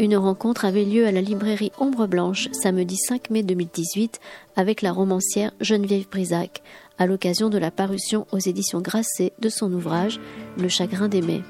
Une rencontre avait lieu à la librairie Ombre Blanche samedi 5 mai 2018 avec la romancière Geneviève Brisac à l'occasion de la parution aux éditions Grasset de son ouvrage Le chagrin d'aimer.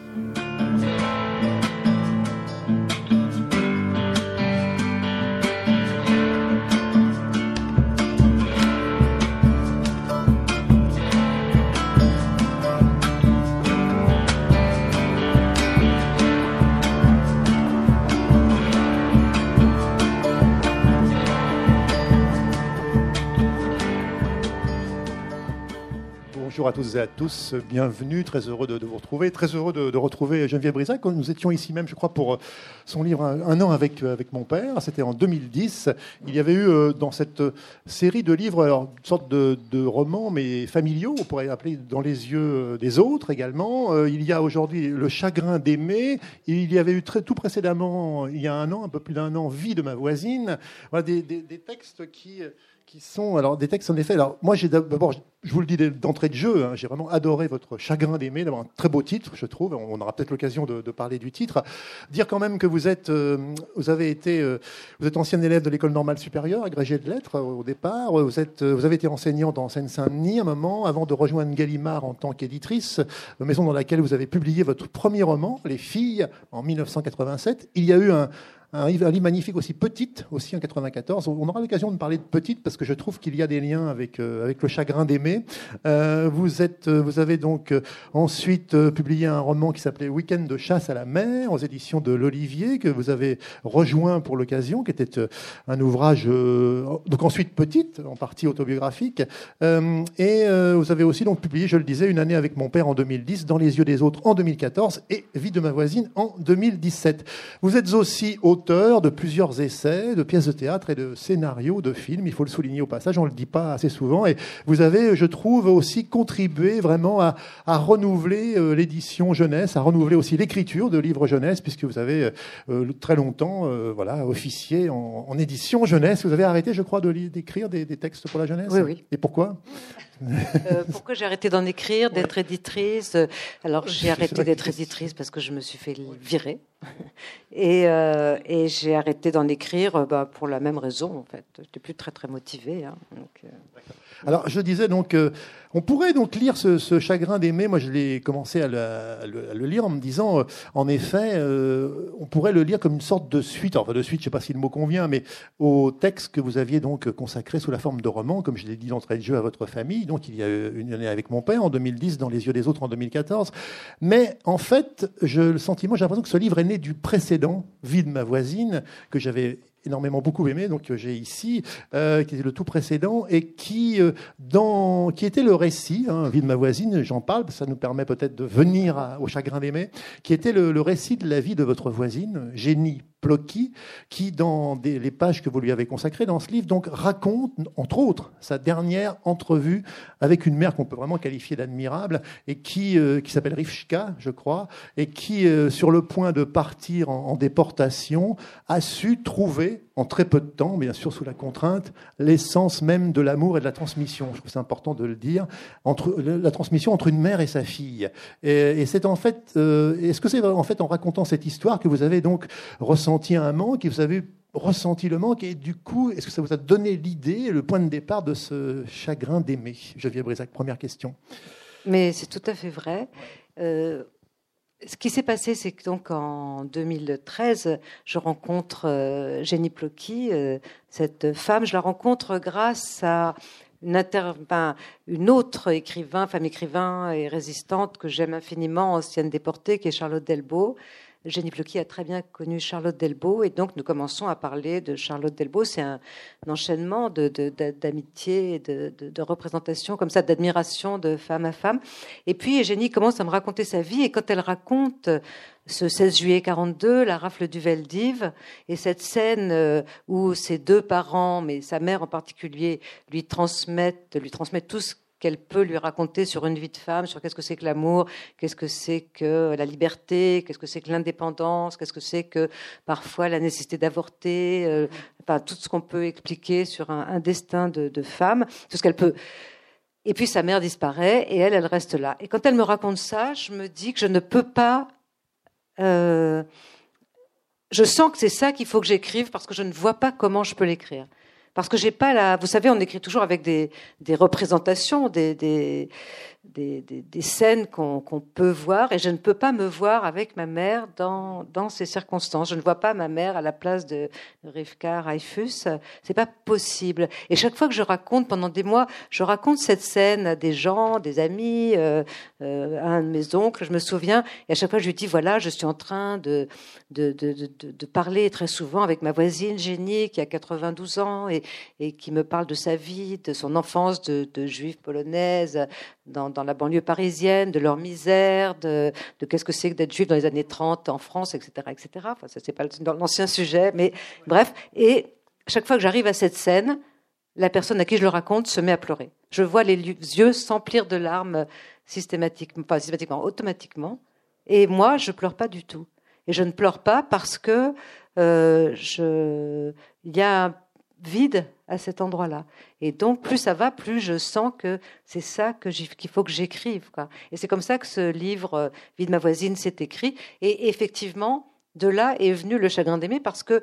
À toutes et à tous, bienvenue, très heureux de, vous retrouver, très heureux de, retrouver Geneviève Brisac. Nous étions ici même, je crois, pour euh, son livre Un, an avec, euh, avec mon père, c'était en 2010. Il y avait eu euh, dans cette série de livres une sorte de, romans, mais familiaux, on pourrait appeler Dans les yeux des autres également. Il y a aujourd'hui Le chagrin d'aimer, il y avait eu tout précédemment, il y a un an, un peu plus d'un an, Vie de ma voisine. Des, des textes qui qui sont alors des textes en effet. Alors moi, j'ai d'abord, je vous le dis d'entrée de jeu, hein, j'ai vraiment adoré votre Chagrin d'aimer, d'avoir un très beau titre, je trouve. On aura peut-être l'occasion de, parler du titre. Dire quand même que vous êtes, euh, vous avez été, euh, vous êtes ancien élève de l'école normale supérieure, agrégé de lettres euh, au départ. Vous êtes, vous avez été enseignante en Seine-Saint-Denis un moment avant de rejoindre Gallimard en tant qu'éditrice, maison dans laquelle vous avez publié votre premier roman, Les Filles, en 1987. Il y a eu un un livre, magnifique aussi, Petite, aussi en 94. On aura l'occasion de parler de Petite parce que je trouve qu'il y a des liens avec, euh, avec le chagrin d'aimer. Euh, vous, euh, vous avez donc ensuite publié un roman qui s'appelait Week-end de chasse à la mer aux éditions de l'Olivier que vous avez rejoint pour l'occasion, qui était un ouvrage, donc ensuite Petite, en partie autobiographique. et vous avez aussi donc publié, je le disais, Une année avec mon père en 2010, Dans les yeux des autres en 2014 et Vie de ma voisine en 2017. Vous êtes aussi au auteur de plusieurs essais, de pièces de théâtre et de scénarios de films. Il faut le souligner au passage, on ne le dit pas assez souvent. Et vous avez, je trouve, aussi contribué vraiment à, renouveler euh, l'édition jeunesse, à renouveler aussi l'écriture de livres jeunesse, puisque vous avez euh, très longtemps euh, voilà, officié en, édition jeunesse. Vous avez arrêté, je crois, d'écrire des, des textes pour la jeunesse? Oui, oui. Et pourquoi? Euh, pourquoi j'ai arrêté d'en écrire, d'être éditrice? Alors j'ai arrêté d'être éditrice parce que je me suis fait virer. Et, euh, et j'ai arrêté d'en écrire euh, bah, pour la même raison en fait. J'étais plus très très motivée. Hein, donc, alors, je disais donc, euh, on pourrait donc lire ce, chagrin d'aimer. Moi, je l'ai commencé à le, lire en me disant, euh, en effet, euh, on pourrait le lire comme une sorte de suite, enfin de suite, je ne sais pas si le mot convient, mais au texte que vous aviez donc consacré sous la forme de roman, comme je l'ai dit d'entrée de jeu à votre famille. Donc, il y a une année avec mon père en 2010, dans les yeux des autres en 2014. Mais en fait, je le sentiment, j'ai l'impression que ce livre est né du précédent, Vie de ma voisine, que j'avais énormément beaucoup aimé, donc j'ai ici, euh, qui était le tout précédent, et qui, euh, dans, qui était le récit, hein, Vie de ma voisine, j'en parle, ça nous permet peut-être de venir au chagrin d'aimer, qui était le, le, récit de la vie de votre voisine, Génie Plocky, qui, dans les pages que vous lui avez consacrées dans ce livre, donc raconte, entre autres, sa dernière entrevue avec une mère qu'on peut vraiment qualifier d'admirable, et qui, euh, qui s'appelle Rivka, je crois, et qui, euh, sur le point de partir en, déportation, a su trouver, en très peu de temps, bien sûr sous la contrainte, l'essence même de l'amour et de la transmission. Je trouve c'est important de le dire, entre la transmission entre une mère et sa fille. Et, c'est en fait, euh, est-ce que c'est en fait en racontant cette histoire que vous avez donc ressenti un manque et vous avez ressenti le manque et du coup, est-ce que ça vous a donné l'idée, le point de départ de ce chagrin d'aimer? Geneviève Brisac, première question. Mais c'est tout à fait vrai. Euh, ce qui s'est passé, c'est que donc en 2013, je rencontre euh, Jenny Plocky, euh, cette femme. Je la rencontre grâce à une, ben, une, autre écrivain, femme écrivain et résistante que j'aime infiniment, ancienne déportée, qui est Charlotte Delbo. Jenny Plocky a très bien connu Charlotte Delbo et donc nous commençons à parler de Charlotte Delbo. C'est un, enchaînement d'amitié, de, de, de, représentation comme ça, d'admiration de femme à femme. Et puis Jenny commence à me raconter sa vie et quand elle raconte ce 16 juillet 42, la rafle du Veldiv, et cette scène euh, où ses deux parents, mais sa mère en particulier, lui transmettent, lui transmettent tout ce qu'elle peut lui raconter sur une vie de femme, sur qu'est-ce que c'est que l'amour, qu'est-ce que c'est que la liberté, qu'est-ce que c'est que l'indépendance, qu'est-ce que c'est que parfois la nécessité d'avorter, euh, enfin, tout ce qu'on peut expliquer sur un, destin de, femme, tout ce qu'elle peut. Et puis sa mère disparaît et elle, elle reste là. Et quand elle me raconte ça, je me dis que je ne peux pas. Euh, je sens que c'est ça qu'il faut que j'écrive parce que je ne vois pas comment je peux l'écrire. Parce que j'ai pas la. Vous savez, on écrit toujours avec des, représentations, des, des, des, scènes qu'on peut voir et je ne peux pas me voir avec ma mère dans, dans ces circonstances. Je ne vois pas ma mère à la place de Rivka Reifus. C'est pas possible. Et chaque fois que je raconte pendant des mois, je raconte cette scène à des gens, des amis, euh, euh, à un de mes oncles, je me souviens. Et à chaque fois, je lui dis voilà, je suis en train de, de, de, de, de parler très souvent avec ma voisine Jenny qui a 92 ans et, et qui me parle de sa vie, de son enfance de, de juive polonaise dans, dans, la banlieue parisienne, de leur misère, de, de qu'est-ce que c'est que d'être juif dans les années 30 en France, etc., etc. Enfin, ça c'est pas dans l'ancien sujet, mais bref. Et chaque fois que j'arrive à cette scène, la personne à qui je le raconte se met à pleurer. Je vois les yeux s'emplir de larmes systématiquement, pas systématiquement, automatiquement. Et moi, je pleure pas du tout. Et je ne pleure pas parce que euh, je, il y a vide à cet endroit-là. Et donc, plus ça va, plus je sens que c'est ça qu'il faut que j'écrive. Et c'est comme ça que ce livre, euh, Vie de ma voisine, s'est écrit. Et effectivement, de là est venu le chagrin d'aimer parce que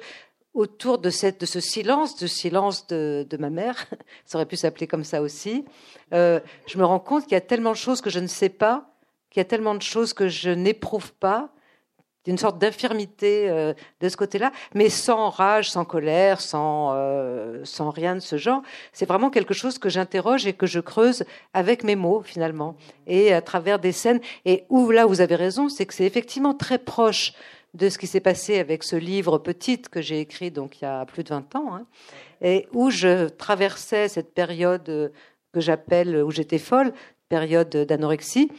autour de, cette, de ce silence, de silence de, de ma mère, ça aurait pu s'appeler comme ça aussi, euh, je me rends compte qu'il y a tellement de choses que je ne sais pas, qu'il y a tellement de choses que je n'éprouve pas, d'une sorte d'infirmité euh, de ce côté-là, mais sans rage, sans colère, sans, euh, sans rien de ce genre. C'est vraiment quelque chose que j'interroge et que je creuse avec mes mots finalement, et à travers des scènes. Et où là, vous avez raison, c'est que c'est effectivement très proche de ce qui s'est passé avec ce livre Petite que j'ai écrit donc il y a plus de 20 ans, hein, et où je traversais cette période que j'appelle, où j'étais folle, période d'anorexie,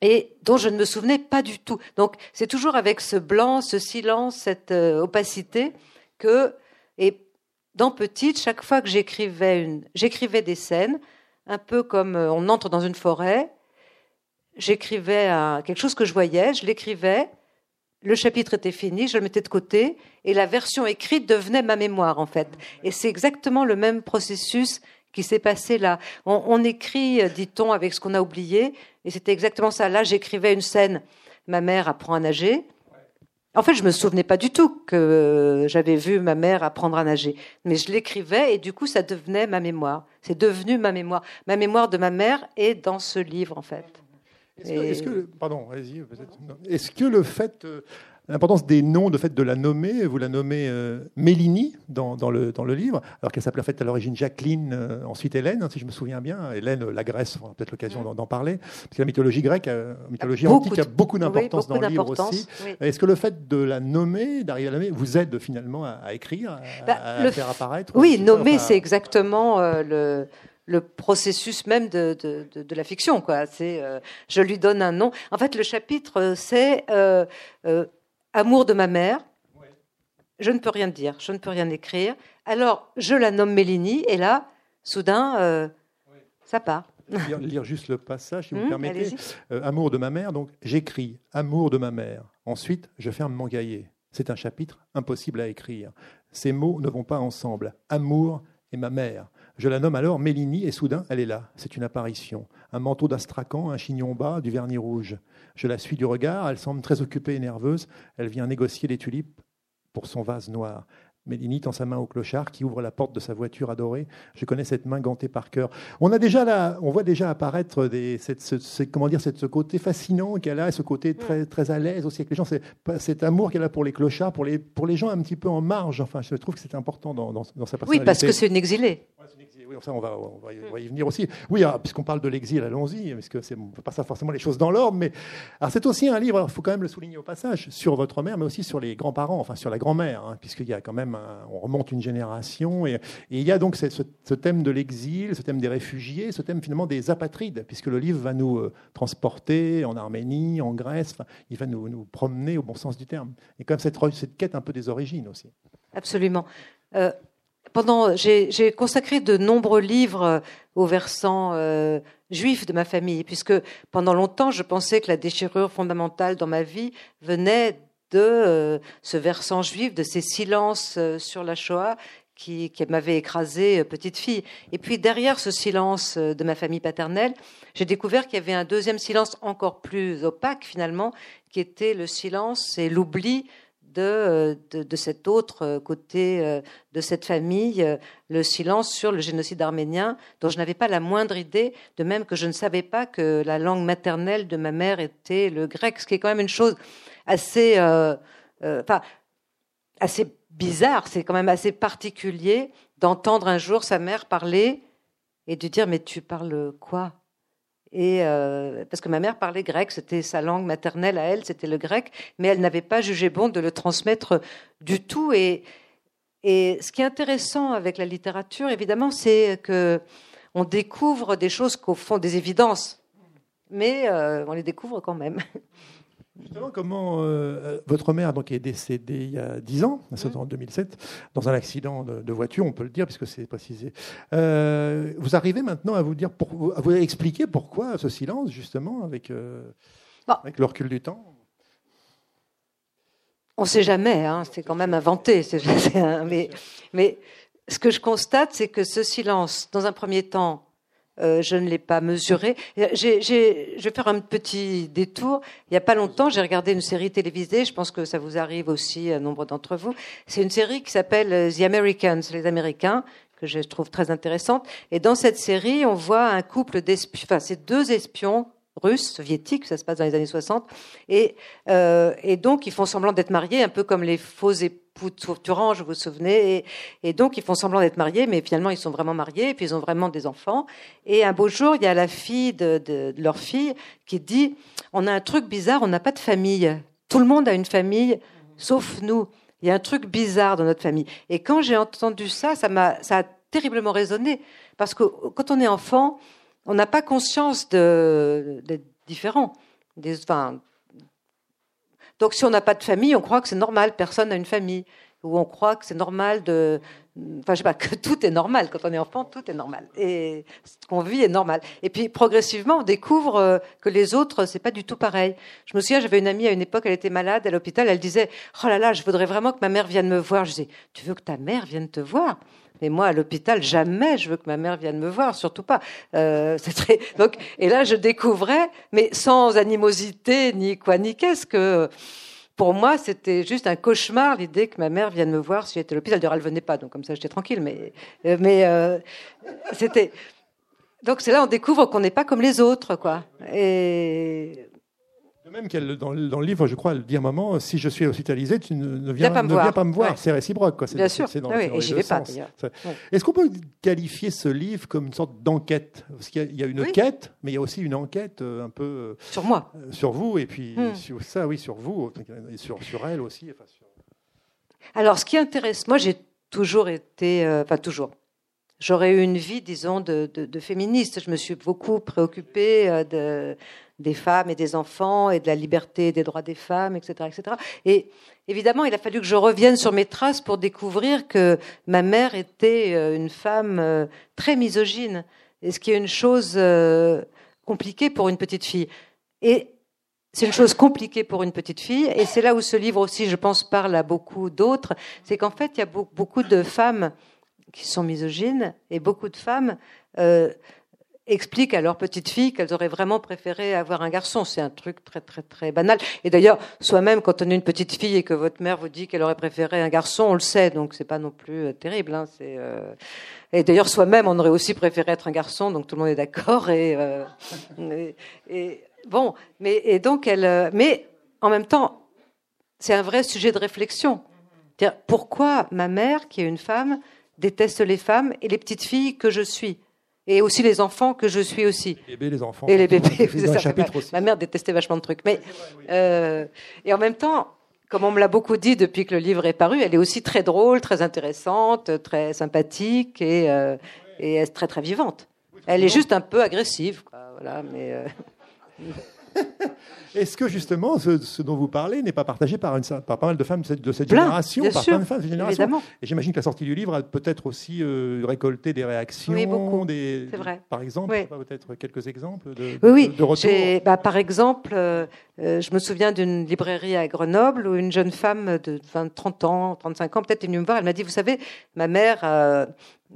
et dont je ne me souvenais pas du tout. Donc c'est toujours avec ce blanc, ce silence, cette euh, opacité que et dans petite, chaque fois que j'écrivais une, j'écrivais des scènes, un peu comme euh, on entre dans une forêt. J'écrivais quelque chose que je voyais, je l'écrivais, le chapitre était fini, je le mettais de côté, et la version écrite devenait ma mémoire en fait. Et c'est exactement le même processus qui s'est passé là. On, écrit, euh, dit-on, avec ce qu'on a oublié, et c'était exactement ça. Là, j'écrivais une scène. Ma mère apprend à nager. En fait, je me souvenais pas du tout que euh, j'avais vu ma mère apprendre à nager, mais je l'écrivais et du coup, ça devenait ma mémoire. C'est devenu ma mémoire. Ma mémoire de ma mère est dans ce livre, en fait. Est-ce que, pardon, Est-ce que le fait euh, L'importance des noms, de fait de la nommer, vous la nommez euh, Mélini dans, dans, le, dans le livre, alors qu'elle s'appelait en fait à l'origine Jacqueline, euh, ensuite Hélène, hein, si je me souviens bien. Hélène, la Grèce, on a peut-être l'occasion mm. d'en parler, parce que la mythologie grecque, la euh, mythologie antique a beaucoup d'importance dans le livre aussi. Est-ce que le fait de la nommer, d'arriver à la nommer, vous aide finalement à, écrire, à, bah, faire apparaître Oui, nommer, c'est exactement le le processus même de, de, de, de la fiction. Quoi. C'est, je lui donne un nom. En fait, le chapitre, c'est euh, Amour de ma mère. Je ne peux rien dire, je ne peux rien écrire. Alors, je la nomme Mélanie, et là, soudain, euh, ça part. Lire, lire, juste le passage, si vous me hum, permettez. Euh, amour de ma mère, donc j'écris Amour de ma mère. Ensuite, je ferme mon cahier. C'est un chapitre impossible à écrire. Ces mots ne vont pas ensemble. Amour et ma mère. Je la nomme alors Mélanie et soudain, elle est là. C'est une apparition. Un manteau d'astracan, un chignon bas, du vernis rouge. Je la suis du regard, elle semble très occupée et nerveuse. Elle vient négocier les tulipes pour son vase noir. Mélanie tend sa main au clochard qui ouvre la porte de sa voiture adorée. Je connais cette main gantée par cœur. On a déjà là, on voit déjà apparaître des, cette, ce, comment dire, cette, ce côté fascinant qu'elle a, ce côté très, très à l'aise aussi avec les gens. C'est, cet amour qu'elle a pour les clochards, pour les, pour les gens un petit peu en marge. Enfin, je trouve que c'est important dans, dans, sa personnalité. Oui, parce que c'est une exilée oui, ça, on va, on va, y, venir aussi. Oui, ah, puisqu'on parle de l'exil, allons-y, parce que c'est, on ne peut pas ça forcément les choses dans l'ordre, mais alors c'est aussi un livre, il faut quand même le souligner au passage, sur votre mère, mais aussi sur les grands-parents, enfin sur la grand-mère, hein, puisqu'il y a quand même, on remonte une génération, et, il y a donc ce, thème de l'exil, ce thème des réfugiés, ce thème finalement des apatrides, puisque le livre va nous euh, transporter en Arménie, en Grèce, il va nous, promener au bon sens du terme. Et comme cette, cette quête un peu des origines aussi. Absolument. Euh, pendant, j'ai consacré de nombreux livres euh, au versant euh, juif de ma famille, puisque pendant longtemps, je pensais que la déchirure fondamentale dans ma vie venait de euh, ce versant juif, de ces silences sur la Shoah qui, m'avait écrasée euh, petite fille. Et puis derrière ce silence euh, de ma famille paternelle, j'ai découvert qu'il y avait un deuxième silence encore plus opaque finalement, qui était le silence et l'oubli de, euh, de, cet autre côté de cette famille, le silence sur le génocide arménien, dont je n'avais pas la moindre idée, de même que je ne savais pas que la langue maternelle de ma mère était le grec, ce qui est quand même une chose assez, enfin, assez bizarre, c'est quand même assez particulier d'entendre un jour sa mère parler et de dire mais tu parles quoi? Et euh, parce que ma mère parlait grec, c'était sa langue maternelle à elle, c'était le grec, mais elle n'avait pas jugé bon de le transmettre du tout. Et, et ce qui est intéressant avec la littérature, évidemment, c'est que on découvre des choses qu'au fond des évidences, mais euh, on les découvre quand même. Justement, comment euh, votre mère donc, est décédée il y a 10 ans, mmh. en 2007, dans un accident de, voiture, on peut le dire puisque c'est précisé. Euh, vous arrivez maintenant à vous dire, pour, à vous expliquer pourquoi ce silence, justement, avec, euh, avec le recul du temps? On ne sait jamais, hein, c'est quand même inventé. mais, mais ce que je constate, c'est que ce silence, dans un premier temps, euh, je ne l'ai pas mesuré. J'ai, je vais faire un petit détour. Il n'y a pas longtemps, j'ai regardé une série télévisée. Je pense que ça vous arrive aussi à nombre d'entre vous. C'est une série qui s'appelle euh, The Americans, les Américains, que je trouve très intéressante. Et dans cette série, on voit un couple d'espions, enfin, c'est deux espions russes, soviétiques, ça se passe dans les années 60, et, euh, et donc ils font semblant d'être mariés, un peu comme les faux époux Turange, vous vous souvenez, et, donc ils font semblant d'être mariés, mais finalement ils sont vraiment mariés, et puis ils ont vraiment des enfants. Et un beau jour, il y a la fille de, leur fille qui dit, on a un truc bizarre, on n'a pas de famille. Tout le monde a une famille, sauf nous. Il y a un truc bizarre dans notre famille. Et quand j'ai entendu ça, ça m'a, ça a terriblement résonné, parce que quand on est enfant, on n'a pas conscience d'être différent. Donc si on n'a pas de famille, on croit que c'est normal, personne n'a une famille. Ou on croit que c'est normal de... Enfin, je sais pas, que tout est normal. Quand on est enfant, tout est normal. Et ce qu'on vit est normal. Et puis, progressivement, on découvre euh, que les autres, c'est pas du tout pareil. Je me souviens, j'avais une amie à une époque, elle était malade à l'hôpital, elle disait, oh là là, je voudrais vraiment que ma mère vienne me voir. Je disais, tu veux que ta mère vienne te voir? Mais moi, à l'hôpital, jamais je veux que ma mère vienne me voir, surtout pas. Euh, très... Donc, et là, je découvrais, mais sans animosité ni quoi ni qu'est-ce que. Pour moi, c'était juste un cauchemar l'idée que ma mère vienne me voir si j'étais à l'hôpital. D'ailleurs, elle venait pas, donc comme ça, j'étais tranquille. Mais, euh, mais euh, c'était. Donc c'est là on découvre qu'on n'est pas comme les autres, quoi. Et de même qu'elle, dans, dans, le livre, je crois, elle dit à un moment si je suis hospitalisée, tu ne, viens, pas me voir. C'est réciproque. Quoi. Bien sûr. Dans, oui, et j'y vais pas Est-ce qu'on peut qualifier ce livre comme une sorte d'enquête? Parce qu'il y, a une quête, mais il y a aussi une enquête euh, un peu. Euh, sur moi. Euh, sur vous, et puis hmm. sur ça, oui, sur vous, et sur, sur elle aussi. Enfin, Alors, ce qui intéresse, moi, j'ai toujours été. Enfin, toujours. J'aurais eu une vie, disons, de, de, de, féministe. Je me suis beaucoup préoccupée de des femmes et des enfants et de la liberté et des droits des femmes, etc., etc. Et évidemment, il a fallu que je revienne sur mes traces pour découvrir que ma mère était euh, une femme euh, très misogyne, et ce qui est une chose euh, compliquée pour une petite fille. Et c'est une chose compliquée pour une petite fille, et c'est là où ce livre aussi, je pense, parle à beaucoup d'autres. C'est qu'en fait, il y a beaucoup de femmes qui sont misogynes et beaucoup de femmes expliquent à leur petite fille qu'elles auraient vraiment préféré avoir un garçon. C'est un truc très très très banal. Et d'ailleurs, soi-même, quand on est une petite fille et que votre mère vous dit qu'elle aurait préféré un garçon, on le sait, donc c'est pas non plus euh, terrible. Hein, c'est, euh... Et d'ailleurs, soi-même, on aurait aussi préféré être un garçon, donc tout le monde est d'accord. Et, euh... et, bon, mais et donc elle, euh, mais en même temps, c'est un vrai sujet de réflexion. Pourquoi ma mère, qui est une femme, déteste les femmes et les petites filles que je suis? Et aussi les enfants que je suis aussi. Les bébés, les enfants. Et les bébés, c'est ça. Ma, ma, mère détestait vachement de trucs. Mais, euh, et en même temps, comme on me l'a beaucoup dit depuis que le livre est paru, elle est aussi très drôle, très intéressante, très sympathique et, euh, et très très vivante. Elle est juste un peu agressive, quoi, voilà, mais. Euh... Est-ce que justement, ce, dont vous parlez n'est pas partagé par, une, par pas mal de femmes de cette, de cette génération Par plein de femmes de cette génération? Et j'imagine que la sortie du livre a peut-être aussi euh, récolté des réactions. Oui, beaucoup. Des, C'est vrai. Par exemple, peut-être quelques exemples de, oui, de, retour. Bah, par exemple, euh, euh, je me souviens d'une librairie à Grenoble où une jeune femme de 20, 30 ans, 35 ans, peut-être est venue me voir. Elle m'a dit, vous savez, ma mère a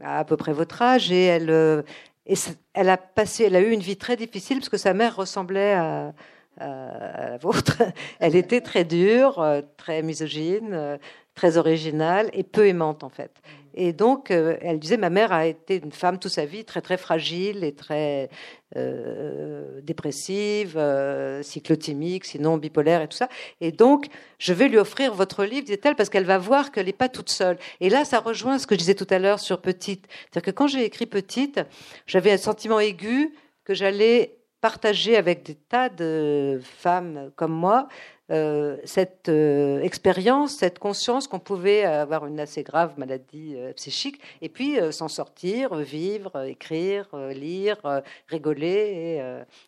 à peu près votre âge et elle, et elle a passé, elle a eu une vie très difficile parce que sa mère ressemblait à, à la vôtre. Elle était très dure, euh, très misogyne, euh, très originale et peu aimante en fait. Et donc, euh, elle disait, ma mère a été une femme toute sa vie très très fragile et très euh, dépressive, euh, cyclotimique, sinon bipolaire et tout ça. Et donc, je vais lui offrir votre livre, disait-elle, parce qu'elle va voir qu'elle n'est pas toute seule. Et là, ça rejoint ce que je disais tout à l'heure sur Petite. C'est-à-dire que quand j'ai écrit Petite, j'avais un sentiment aigu que j'allais partager avec des tas de femmes comme moi euh, cette euh, expérience, cette conscience qu'on pouvait avoir une assez grave maladie euh, psychique et puis s'en sortir, vivre, écrire, lire, rigoler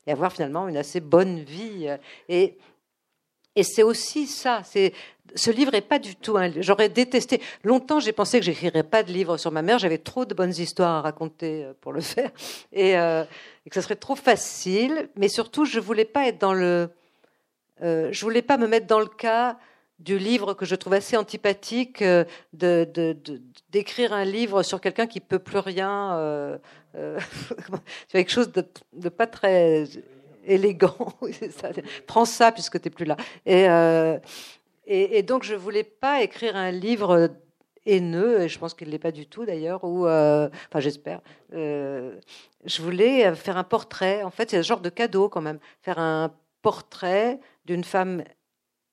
et, avoir finalement une assez bonne vie. Et, c'est aussi ça. Ce livre est pas du tout. J'aurais détesté. Longtemps, j'ai pensé que j'écrirais pas de livre sur ma mère. J'avais trop de bonnes histoires à raconter pour le faire et, que ce serait trop facile. Mais surtout, je voulais pas être dans le euh, je voulais pas me mettre dans le cas du livre que je trouve assez antipathique, euh, d'écrire un livre sur quelqu'un qui peut plus rien, euh, euh quelque chose de, pas très élégant. Prends ça puisque tu n'es plus là. Et, donc je voulais pas écrire un livre haineux, et je pense qu'il ne l'est pas du tout d'ailleurs, ou enfin j'espère. je voulais faire un portrait. En fait, c'est un genre de cadeau quand même, faire un portrait d'une femme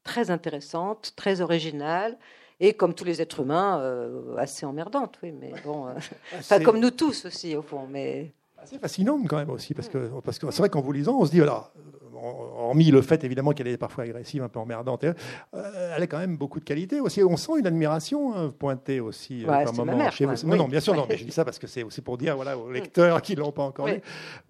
très intéressante, très originale, et comme tous les êtres humains, euh, assez emmerdante, oui, mais bon, euh, comme nous tous aussi, au fond. Mais... C'est fascinant quand même aussi, parce que, parce que c'est vrai qu'en vous lisant, on se dit, voilà, hormis le fait évidemment qu'elle est parfois agressive, un peu emmerdante, euh, elle a quand même beaucoup de qualités aussi. On sent une admiration hein, pointée aussi euh, par moment chez vous. Non, bien sûr, non, mais je dis ça parce que c'est aussi pour dire voilà, aux lecteurs qui ne l'ont pas encore lu.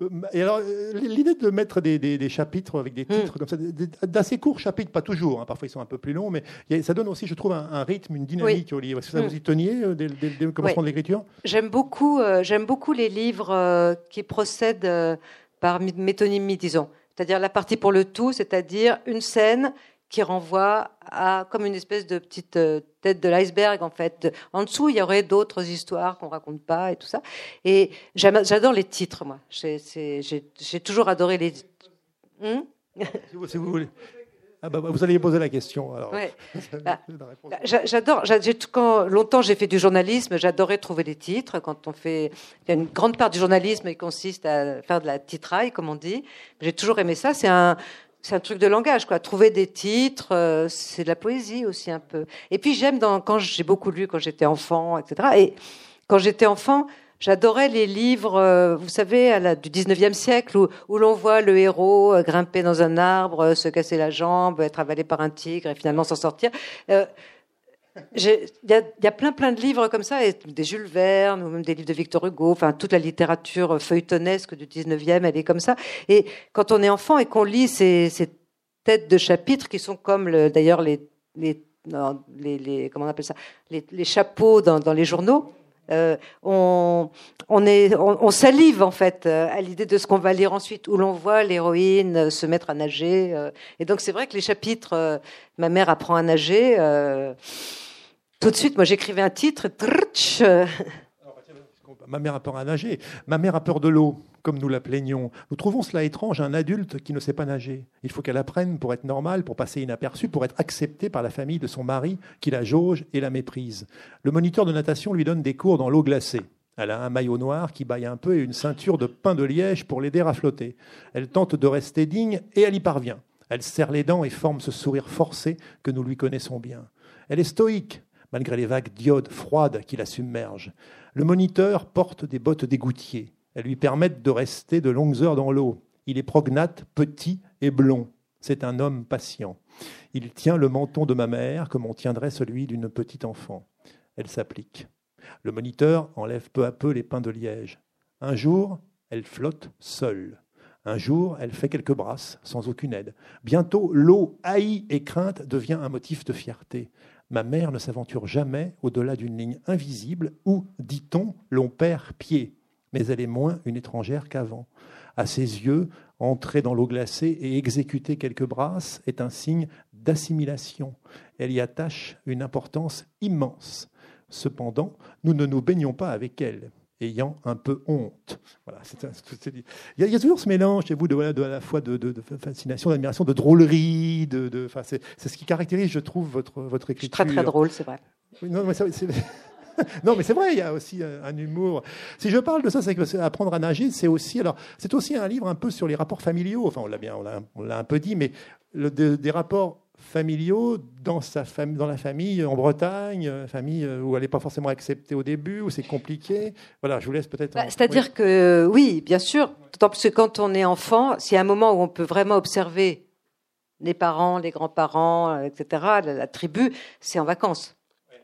Euh, et alors, l'idée de mettre des, chapitres avec des hmm. titres comme ça, d'assez courts chapitres, pas toujours, hein, parfois ils sont un peu plus longs, mais ça donne aussi, je trouve, un, rythme, une dynamique au livre. Est-ce que ça hmm. vous y teniez dès, le commencement de l'écriture? J'aime beaucoup, j'aime beaucoup les livres qui procèdent par métonymie, disons c'est-à-dire la partie pour le tout, c'est-à-dire une scène qui renvoie à comme une espèce de petite euh, tête de l'iceberg en fait. En dessous, il y aurait d'autres histoires qu'on raconte pas et tout ça. Et j'adore les titres, moi. J'ai toujours adoré les. Hmm si vous voulez. Ah bah, bah, vous allez poser la question. Alors. Bah, j'adore. Quand longtemps j'ai fait du journalisme, j'adorais trouver des titres. Quand on fait, il y a une grande part du journalisme qui consiste à faire de la titraille, comme on dit. J'ai toujours aimé ça. C'est un, c'est un truc de langage, quoi. Trouver des titres, euh, c'est de la poésie aussi un peu. Et puis j'aime quand j'ai beaucoup lu quand j'étais enfant, etc. Et quand j'étais enfant, J'adorais les livres, euh, vous savez, du 19e siècle, où, l'on voit le héros euh, grimper dans un arbre, euh, se casser la jambe, être avalé par un tigre et finalement s'en sortir. Il y, a, plein plein de livres comme ça, des Jules Verne, ou même des livres de Victor Hugo, enfin toute la littérature feuilletonesque du 19e, elle est comme ça. Et quand on est enfant et qu'on lit ces, têtes de chapitres qui sont comme d'ailleurs les, comment on appelle ça, les, chapeaux dans les journaux, euh, on, on, est, on, salive en fait euh, à l'idée de ce qu'on va lire ensuite, où l'on voit l'héroïne se mettre à nager. Euh. et donc c'est vrai que les chapitres, ma mère apprend à nager. tout de suite, moi j'écrivais un titre. Ma mère a peur à nager. Ma mère a peur de l'eau comme nous la plaignons. Nous trouvons cela étrange, un adulte qui ne sait pas nager. Il faut qu'elle apprenne pour être normale, pour passer inaperçue, pour être acceptée par la famille de son mari qui la jauge et la méprise. Le moniteur de natation lui donne des cours dans l'eau glacée. Elle a un maillot noir qui baille un peu et une ceinture de pain de liège pour l'aider à flotter. Elle tente de rester digne et elle y parvient. Elle serre les dents et forme ce sourire forcé que nous lui connaissons bien. Elle est stoïque, malgré les vagues diodes froides qui la submergent. Le moniteur porte des bottes d'égoutier. Elles lui permettent de rester de longues heures dans l'eau. Il est prognate, petit et blond. C'est un homme patient. Il tient le menton de ma mère comme on tiendrait celui d'une petite enfant. Elle s'applique. Le moniteur enlève peu à peu les pains de liège. Un jour, elle flotte seule. Un jour, elle fait quelques brasses, sans aucune aide. Bientôt, l'eau, haïe et crainte, devient un motif de fierté. Ma mère ne s'aventure jamais au-delà d'une ligne invisible où, dit-on, l'on perd pied. Mais elle est moins une étrangère qu'avant. À ses yeux, entrer dans l'eau glacée et exécuter quelques brasses est un signe d'assimilation. Elle y attache une importance immense. Cependant, nous ne nous baignons pas avec elle ayant un peu honte. Voilà, il, y a, toujours ce mélange chez vous de, voilà, de à la fois de, fascination, d'admiration, de drôlerie. De, de c'est, ce qui caractérise, je trouve, votre, votre écriture. Très très drôle, c'est vrai. non, mais c'est, non, mais c'est vrai, il y a aussi un, humour. Si je parle de ça, c'est que apprendre à nager, c'est aussi alors, c'est aussi un livre un peu sur les rapports familiaux. Enfin, on l'a bien, on l'a, un peu dit, mais le, des rapports familiaux dans, sa dans la famille en Bretagne, euh, famille euh, où elle n'est pas forcément acceptée au début, où c'est compliqué. Voilà, je vous laisse peut-être. Bah, c'est-à-dire que oui, bien sûr, d'autant plus que quand on est enfant, s'il y a un moment où on peut vraiment observer les parents, les grands-parents, euh, etc., la tribu, c'est en vacances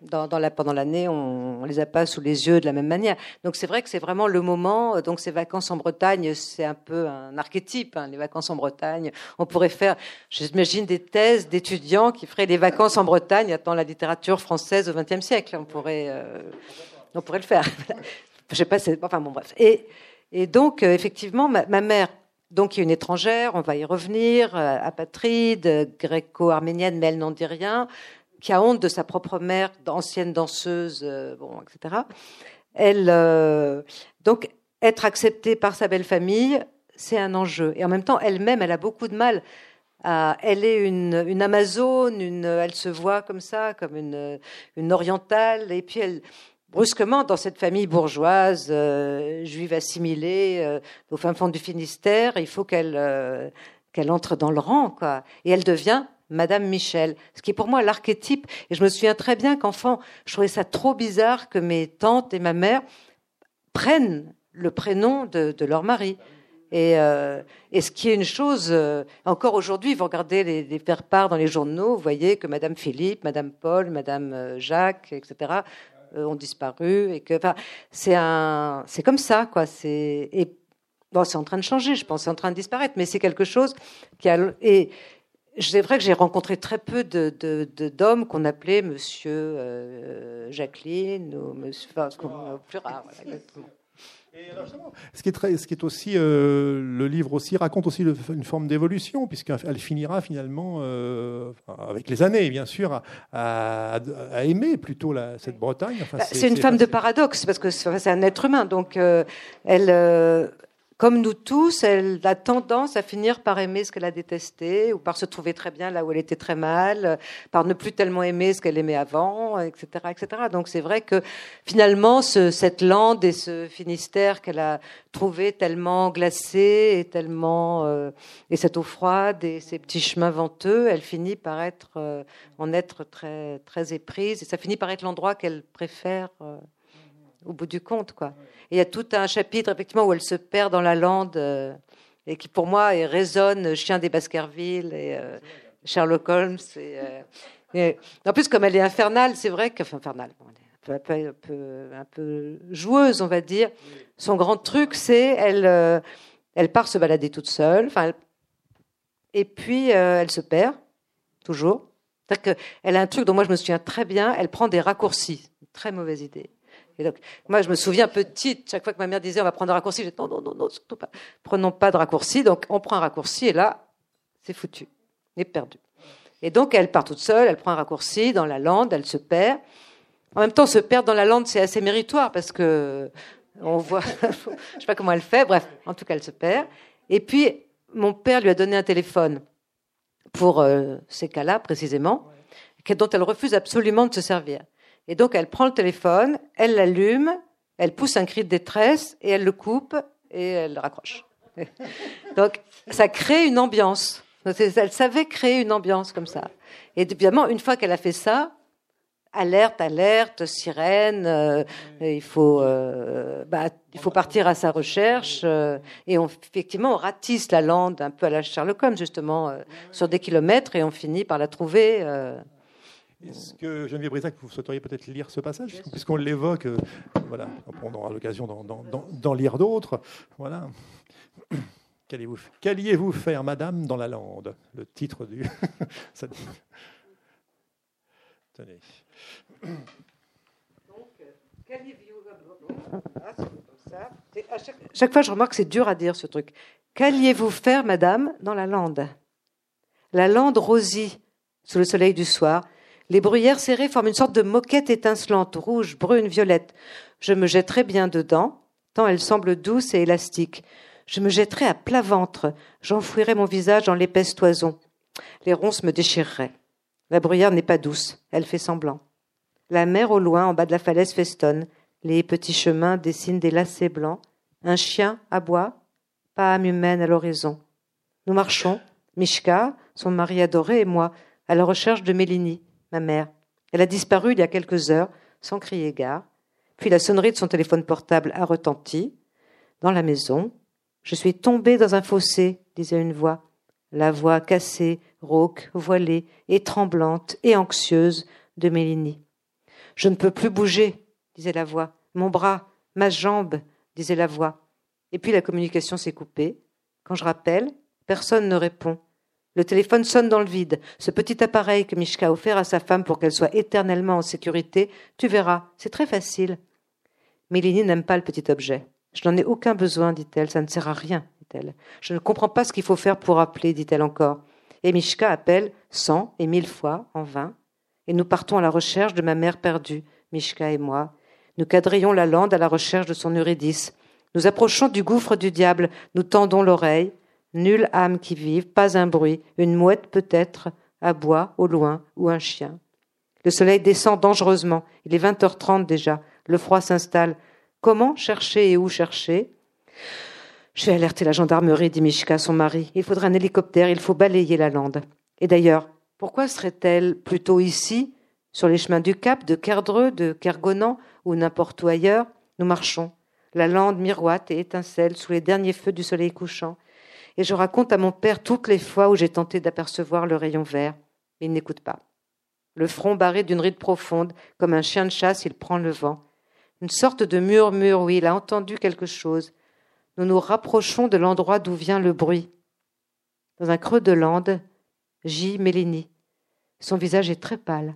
dans, pendant l'année, on, ne les a pas sous les yeux de la même manière. Donc c'est vrai que c'est vraiment le moment. Donc ces vacances en Bretagne, c'est un peu un archétype. Hein, les vacances en Bretagne, on pourrait faire, j'imagine, des thèses d'étudiants qui feraient les vacances en Bretagne dans la littérature française au XXe siècle. On pourrait, euh, on pourrait le faire. Je sais pas, enfin bon bref. Et, donc euh, effectivement, ma, mère donc, qui est une étrangère, on va y revenir, euh, apatride, gréco-arménienne, mais elle n'en dit rien qui a honte de sa propre mère, ancienne danseuse, euh, bon, etc. Elle, euh, donc, être acceptée par sa belle famille, c'est un enjeu. Et en même temps, elle-même, elle a beaucoup de mal. À, elle est une, une Amazone, une, elle se voit comme ça, comme une, une orientale, et puis elle, brusquement, dans cette famille bourgeoise, euh, juive assimilée, au fin fond du Finistère, il faut qu'elle qu'elle entre dans le rang, quoi. Et elle devient Madame Michel, ce qui est pour moi l'archétype. Et je me souviens très bien qu'enfant, je trouvais ça trop bizarre que mes tantes et ma mère prennent le prénom de, leur mari. Euh, et, ce qui est une chose, euh, encore aujourd'hui, vous regardez les, les faire-part dans les journaux, vous voyez que Madame Philippe, Madame Paul, Madame euh, Jacques, etc., ont disparu. Et que, c'est un, c'est comme ça, quoi. C'est, et bon, c'est en train de changer, je pense, c'est en train de disparaître, mais c'est quelque chose qui a, c'est vrai que j'ai rencontré très peu de, d'hommes qu'on appelait Monsieur euh, Jacqueline ou Monsieur, enfin, plus rare. ce qui est, très, ce qui est aussi, euh, le livre aussi raconte aussi une forme d'évolution, puisqu'elle finira finalement, euh, avec les années bien sûr, à, aimer plutôt la, cette Bretagne. Enfin, bah, c'est, une femme de paradoxe, parce que c'est un être humain, donc elle comme nous tous, elle a tendance à finir par aimer ce qu'elle a détesté, ou par se trouver très bien là où elle était très mal, par ne plus tellement aimer ce qu'elle aimait avant, etc., etc. Donc c'est vrai que finalement, cette lande et ce Finistère qu'elle a trouvé tellement glacé et tellement euh, et cette eau froide et ces petits chemins venteux, elle finit par être euh, en être très très éprise et ça finit par être l'endroit qu'elle préfère. Euh, au bout du compte, quoi. Il y a tout un chapitre, effectivement, où elle se perd dans la lande, euh, et qui, pour moi, résonne Chien des Baskerville et euh, Sherlock Holmes. Euh, en plus, comme elle est infernale, c'est vrai que, enfin, infernale, un, peu, un, peu, joueuse, on va dire. Son grand truc, c'est elle, elle part se balader toute seule, et puis elle se perd, toujours. C'est-à-dire qu'elle a un truc dont moi je me souviens très bien, elle prend des raccourcis. Très mauvaise idée. Et donc, moi, je me souviens petite, chaque fois que ma mère disait on va prendre un raccourci, je disais non, non, non, non, surtout pas. Prenons pas de raccourci. Donc, on prend un raccourci et là, c'est foutu. On est perdu. Et donc, elle part toute seule, elle prend un raccourci dans la lande, elle se perd. En même temps, se perdre dans la lande, c'est assez méritoire parce que on voit, je sais pas comment elle fait, bref, en tout cas, elle se perd. Et puis, mon père lui a donné un téléphone pour euh, ces cas-là, précisément, dont elle refuse absolument de se servir. Et donc, elle prend le téléphone, elle l'allume, elle pousse un cri de détresse et elle le coupe et elle le raccroche. donc, ça crée une ambiance. Elle savait créer une ambiance comme ça. Et évidemment, une fois qu'elle a fait ça, alerte, alerte, sirène, euh, il faut, euh, bah, il faut partir à sa recherche. Euh, et effectivement, on ratisse la lande un peu à la Sherlock Holmes, justement, sur des kilomètres, et on finit par la trouver. Est-ce que Geneviève Brisac, vous souhaiteriez peut-être lire ce passage, puisqu'on l'évoque, euh, voilà, on aura l'occasion d'en lire d'autres, voilà. Qu'alliez-vous faire, madame, dans la lande? Le titre du. Tenez. chaque, fois, je remarque que c'est dur à dire ce truc. Qu'alliez-vous faire, madame, dans la lande? La lande rosie sous le soleil du soir. Les bruyères serrées forment une sorte de moquette étincelante, rouge, brune, violette. Je me jetterai bien dedans, tant elle semble douce et élastique. Je me jetterai à plat ventre, j'enfouirai mon visage dans l'épaisse toison. Les ronces me déchireraient. La bruyère n'est pas douce, elle fait semblant. La mer au loin, en bas de la falaise, festonne. Les petits chemins dessinent des lacets blancs. Un chien aboie, pas âme humaine à l'horizon. Nous marchons, Mishka, son mari adoré et moi, à la recherche de Mélanie, ma mère. Elle a disparu il y a quelques heures, sans crier gare. Puis la sonnerie de son téléphone portable a retenti. Dans la maison, je suis tombée dans un fossé, disait une voix. La voix cassée, rauque, voilée et tremblante et anxieuse de Mélanie. Je ne peux plus bouger, disait la voix. Mon bras, ma jambe, disait la voix. Et puis la communication s'est coupée. Quand je rappelle, personne ne répond. Le téléphone sonne dans le vide. Ce petit appareil que Mishka a offert à sa femme pour qu'elle soit éternellement en sécurité, tu verras, c'est très facile. Mélanie n'aime pas le petit objet. Je n'en ai aucun besoin, dit-elle, ça ne sert à rien, dit-elle. Je ne comprends pas ce qu'il faut faire pour appeler, dit-elle encore. Et Mishka appelle cent et mille fois, en vain, et nous partons à la recherche de ma mère perdue, Mishka et moi. Nous quadrillons la lande à la recherche de son Eurydice. Nous approchons du gouffre du diable, nous tendons l'oreille. Nulle âme qui vive, pas un bruit, une mouette peut-être, aboie au loin, ou un chien. Le soleil descend dangereusement. Il est vingt heures trente déjà. Le froid s'installe. Comment chercher et où chercher? Je vais alerter la gendarmerie, dit Mishka, son mari. Il faudra un hélicoptère, il faut balayer la lande. Et d'ailleurs, pourquoi serait-elle plutôt ici, sur les chemins du Cap, de Kerdreux, de Kergonan ou n'importe où ailleurs? Nous marchons. La lande miroite et étincelle sous les derniers feux du soleil couchant. Et je raconte à mon père toutes les fois où j'ai tenté d'apercevoir le rayon vert. Mais il n'écoute pas. Le front barré d'une ride profonde, comme un chien de chasse, il prend le vent. Une sorte de murmure, oui, il a entendu quelque chose. Nous nous rapprochons de l'endroit d'où vient le bruit. Dans un creux de lande, gît Mélanie. Son visage est très pâle.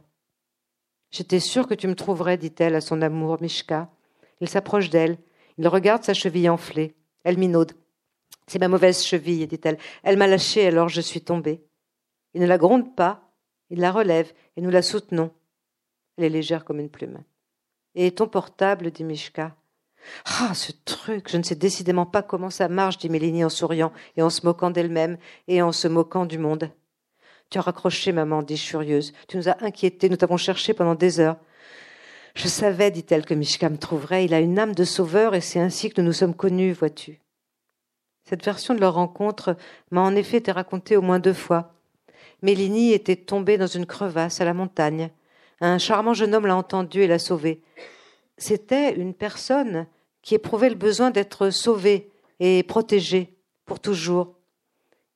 J'étais sûre que tu me trouverais, dit-elle à son amour Mishka. Il s'approche d'elle. Il regarde sa cheville enflée. Elle minaude. C'est ma mauvaise cheville, dit-elle. Elle, m'a lâchée, alors je suis tombée. Il ne la gronde pas. Il la relève et nous la soutenons. Elle est légère comme une plume. Et ton portable, dit Mishka. Ah, ce truc, je ne sais décidément pas comment ça marche, dit Mélanie en souriant et en se moquant d'elle-même et en se moquant du monde. Tu as raccroché, maman, dit furieuse. Tu nous as inquiétés, nous t'avons cherché pendant des heures. Je savais, dit-elle, que Mishka me trouverait. Il a une âme de sauveur et c'est ainsi que nous nous sommes connus, vois-tu. Cette version de leur rencontre m'a en effet été racontée au moins deux fois. Mélanie était tombée dans une crevasse à la montagne. Un charmant jeune homme l'a entendu et l'a sauvée. C'était une personne qui éprouvait le besoin d'être sauvée et protégée pour toujours.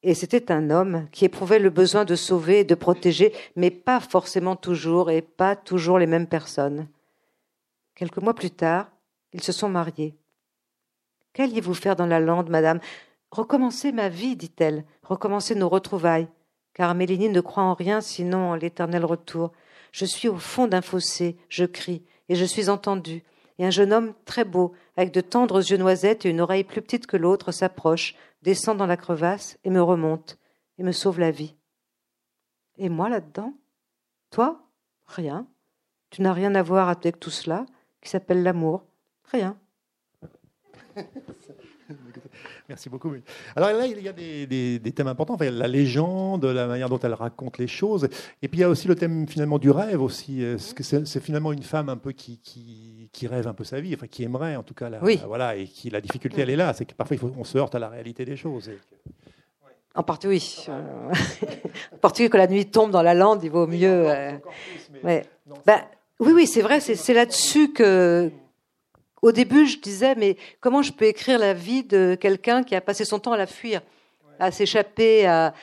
Et c'était un homme qui éprouvait le besoin de sauver et de protéger, mais pas forcément toujours et pas toujours les mêmes personnes. Quelques mois plus tard, ils se sont mariés. Qu'alliez-vous faire dans la lande, madame? Recommencer ma vie, dit-elle, recommencer nos retrouvailles, car Mélanie ne croit en rien sinon en l'éternel retour. Je suis au fond d'un fossé, je crie, et je suis entendu. Et un jeune homme très beau, avec de tendres yeux noisettes et une oreille plus petite que l'autre, s'approche, descend dans la crevasse et me remonte, et me sauve la vie. Et moi là-dedans? Toi? Rien. Tu n'as rien à voir avec tout cela, qui s'appelle l'amour. Rien. Merci beaucoup. Alors là, il y a des, thèmes importants. Enfin, la légende, la manière dont elle raconte les choses. Et puis il y a aussi le thème finalement du rêve aussi. C'est, finalement une femme un peu qui, qui, rêve un peu sa vie, enfin qui aimerait en tout cas. La, oui. Voilà, et qui la difficulté, elle est là. C'est que parfois on se heurte à la réalité des choses. En partie, oui. en partie, que la nuit tombe dans la lande, il vaut mieux. Euh, ben, oui, oui, c'est vrai. C'est là-dessus que, au début, je disais, mais comment je peux écrire la vie de quelqu'un qui a passé son temps à la fuir, à s'échapper, à,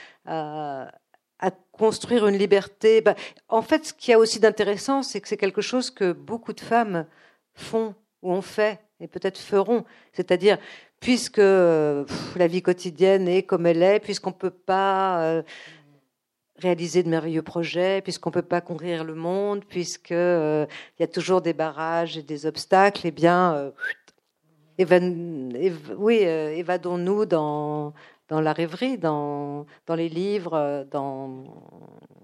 construire une liberté? Bah, En fait, ce qu'il y a aussi d'intéressant, c'est que c'est quelque chose que beaucoup de femmes font ou ont fait et peut-être feront. C'est-à-dire puisque la vie quotidienne est comme elle est, puisqu'on ne peut pas réaliser de merveilleux projets, puisqu'on ne peut pas conquérir le monde, puisqu'il euh, y a toujours des barrages et des obstacles, eh bien, euh, oui, euh, évadons-nous dans, dans la rêverie, dans, dans les livres, dans,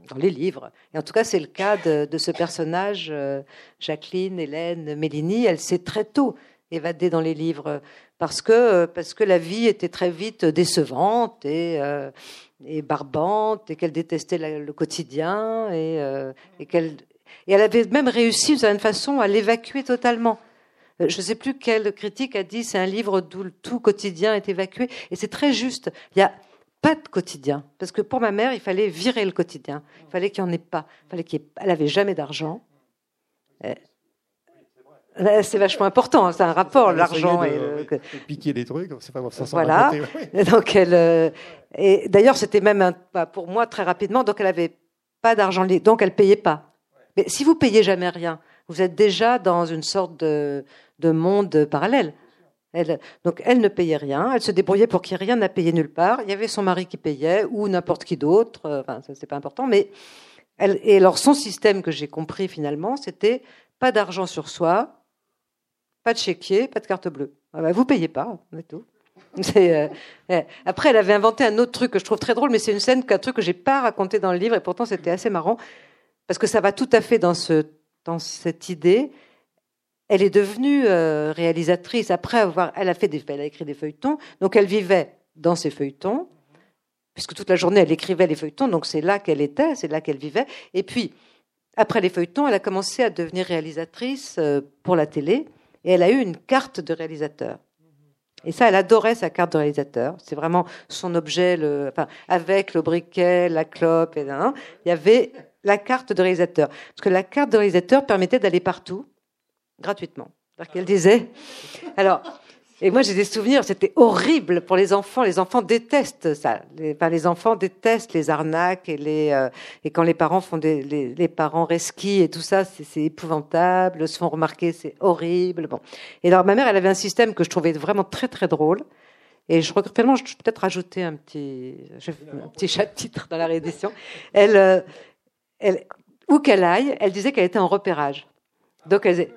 dans les livres. Et en tout cas, c'est le cas de, de ce personnage, Jacqueline, Hélène, Mélanie. Elle s'est très tôt évadée dans les livres parce que, parce que la vie était très vite décevante et et barbante et qu'elle détestait le quotidien et, euh, et qu'elle et elle avait même réussi d'une certaine façon à l'évacuer totalement. Euh, je ne sais plus quel critique a dit c'est un livre d'où le tout quotidien est évacué et c'est très juste. Il y a pas de quotidien parce que pour ma mère il fallait virer le quotidien. Il fallait qu'il n'y en ait pas. Il fallait qu'elle avait jamais d'argent. Euh, c'est vachement important, c'est un rapport, l'argent et piquer des trucs, c'est pas ça. Voilà. Donc elle, euh, et d'ailleurs c'était même un, bah, pour moi très rapidement, donc elle avait pas d'argent, donc elle payait pas. Mais si vous payez jamais rien, vous êtes déjà dans une sorte de, de monde parallèle. Elle, donc elle ne payait rien, elle se débrouillait pour qu'il n'y ait rien à payer nulle part. Il y avait son mari qui payait ou n'importe qui d'autre. Euh, enfin, c'est pas important, mais elle, et alors son système que j'ai compris finalement, c'était pas d'argent sur soi, pas de chéquier, pas de carte bleue. Ah bah, vous payez pas, c'est tout. Euh, après, elle avait inventé un autre truc que je trouve très drôle, mais c'est une scène, un truc que j'ai pas raconté dans le livre, et pourtant c'était assez marrant, parce que ça va tout à fait dans, ce, dans cette idée. Elle est devenue euh, réalisatrice après avoir, elle a fait des, elle a écrit des feuilletons, donc elle vivait dans ses feuilletons, puisque toute la journée elle écrivait les feuilletons, donc c'est là qu'elle était, c'est là qu'elle vivait. Et puis après les feuilletons, elle a commencé à devenir réalisatrice euh, pour la télé et elle a eu une carte de réalisateur. Et ça, elle adorait sa carte de réalisateur. C'est vraiment son objet, le, enfin, avec le briquet, la clope, et il y avait la carte de réalisateur. Parce que la carte de réalisateur permettait d'aller partout, gratuitement. Alors qu'elle disait, alors, et moi, j'ai des souvenirs, c'était horrible pour les enfants. Les enfants détestent ça. Les, enfin, les enfants détestent les arnaques et les euh, et quand les parents font des les, parents resquis et tout ça, c'est épouvantable. Se font remarquer, c'est horrible. Bon. Et alors, ma mère, elle avait un système que je trouvais vraiment très très drôle. Et je regrette tellement, je vais peut-être rajouter un petit, un petit chapitre dans la réédition. Elle, euh, elle, où qu'elle aille, elle disait qu'elle était en repérage. Donc, elle,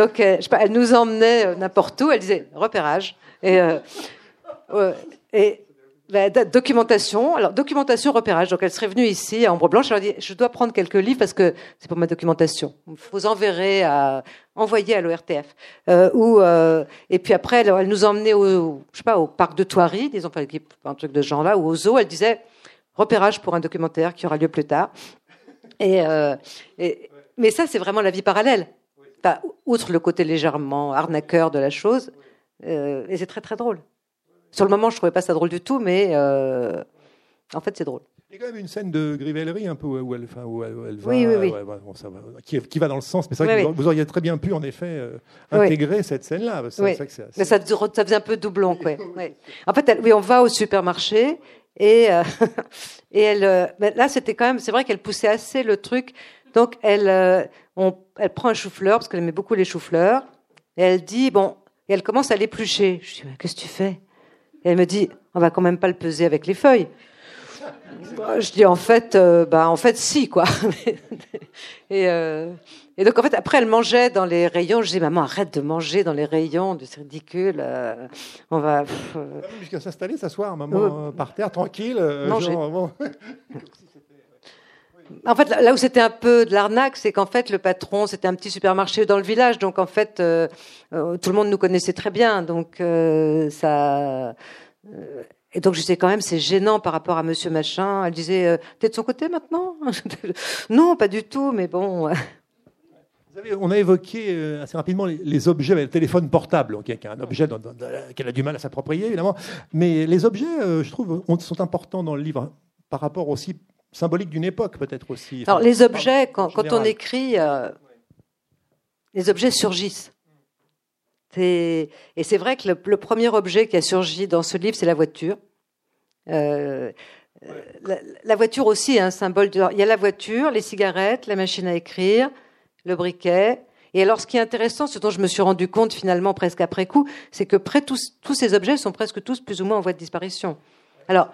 donc, euh, elle nous emmenait euh, n'importe où, elle disait repérage. Et, euh, documentation, alors documentation, repérage. Donc elle serait venue ici à Ombre Blanche. Elle a dit je dois prendre quelques livres parce que c'est pour ma documentation. Vous enverrez à envoyer à l'ORTF. Et puis après elle, nous emmenait au je sais pas au parc de Thoiry, disons un truc de genre là, ou au zoo. Elle disait repérage pour un documentaire qui aura lieu plus tard. Mais ça c'est vraiment la vie parallèle outre le côté légèrement arnaqueur de la chose, euh, et c'est très très drôle. Sur le moment, je trouvais pas ça drôle du tout, mais euh, en fait, c'est drôle. Il y a quand même une scène de grivellerie un peu où elle, où elle, va, oui, oui, oui. qui, qui, va dans le sens. Mais c'est vrai que vous, auriez très bien pu en effet euh, intégrer cette scène-là. Mais ça, ça, faisait un peu doublon, quoi. En fait, oui, on va au supermarché et et elle. là, c'était quand même. C'est vrai qu'elle poussait assez le truc. Donc, elle, elle prend un chou-fleur, parce qu'elle aimait beaucoup les chou-fleurs, et elle dit, bon, et elle commence à l'éplucher. Je dis, qu'est-ce que tu fais? Et elle me dit, on va quand même pas le peser avec les feuilles. Je dis, en fait, euh, bah, en fait, si, quoi. et, euh, et, donc, en fait, après, elle mangeait dans les rayons. Je dis, maman, arrête de manger dans les rayons, c'est ridicule. Euh, on va. Jusqu'à s'installer, s'asseoir, maman, par terre, tranquille. Manger. En fait, là où c'était un peu de l'arnaque, c'est qu'en fait, le patron, c'était un petit supermarché dans le village, donc en fait, euh, euh, tout le monde nous connaissait très bien, donc euh, ça. et donc je disais quand même, c'est gênant par rapport à Monsieur Machin. Elle disait, t'es de son côté maintenant Non, pas du tout, mais bon. on a évoqué assez rapidement les, objets, le téléphone portable, qui est un objet qu'elle a du mal à s'approprier, évidemment. Mais les objets, je trouve, sont importants dans le livre par rapport aussi symbolique d'une époque peut-être aussi. Alors les objets, quand, on écrit, euh, les objets surgissent. Et c'est vrai que le, premier objet qui a surgi dans ce livre, c'est la voiture. Euh, la, voiture aussi est un symbole. il y a la voiture, les cigarettes, la machine à écrire, le briquet. Et alors, ce qui est intéressant, ce dont je me suis rendu compte finalement presque après coup, c'est que près tous, tous ces objets sont presque tous plus ou moins en voie de disparition. Alors,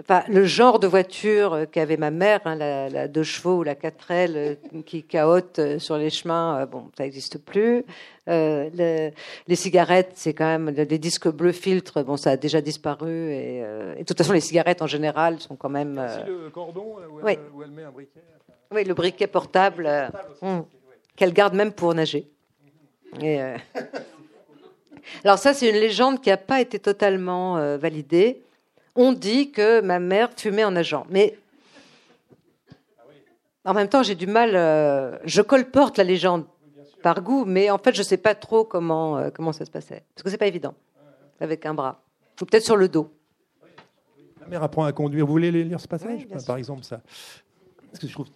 Enfin, le genre de voiture qu'avait ma mère, hein, la, deux chevaux ou la 4L euh, qui caote euh, sur les chemins, euh, bon, ça n'existe plus. les cigarettes, c'est quand même les disques bleus filtres, bon, ça a déjà disparu. Et, de toute façon, les cigarettes en général sont quand même. le cordon où elle, met un briquet. Oui, le briquet portable, hum, qu'elle garde même pour nager. Et, Alors ça, c'est une légende qui n'a pas été totalement validée on dit que ma mère fumait en nageant. Mais en même temps, j'ai du mal. Euh, je colporte la légende par goût, mais en fait, je ne sais pas trop comment, euh, comment ça se passait. Parce que c'est pas évident, avec un bras. Ou peut-être sur le dos. Ma mère apprend à conduire. Vous voulez lire ce passage, par exemple ça Parce que je trouve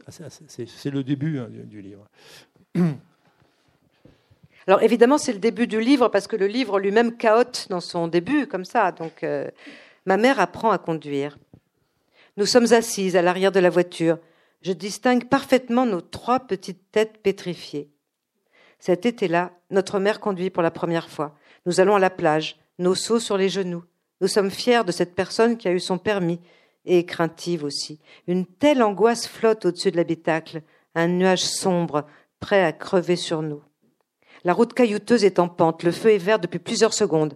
c'est le début hein, du, livre. Alors évidemment, c'est le début du livre parce que le livre lui-même caote dans son début, comme ça. Donc euh, Ma mère apprend à conduire. Nous sommes assises à l'arrière de la voiture. Je distingue parfaitement nos trois petites têtes pétrifiées. Cet été-là, notre mère conduit pour la première fois. Nous allons à la plage, nos seaux sur les genoux. Nous sommes fiers de cette personne qui a eu son permis, et craintive aussi. Une telle angoisse flotte au-dessus de l'habitacle, un nuage sombre, prêt à crever sur nous. La route caillouteuse est en pente, le feu est vert depuis plusieurs secondes.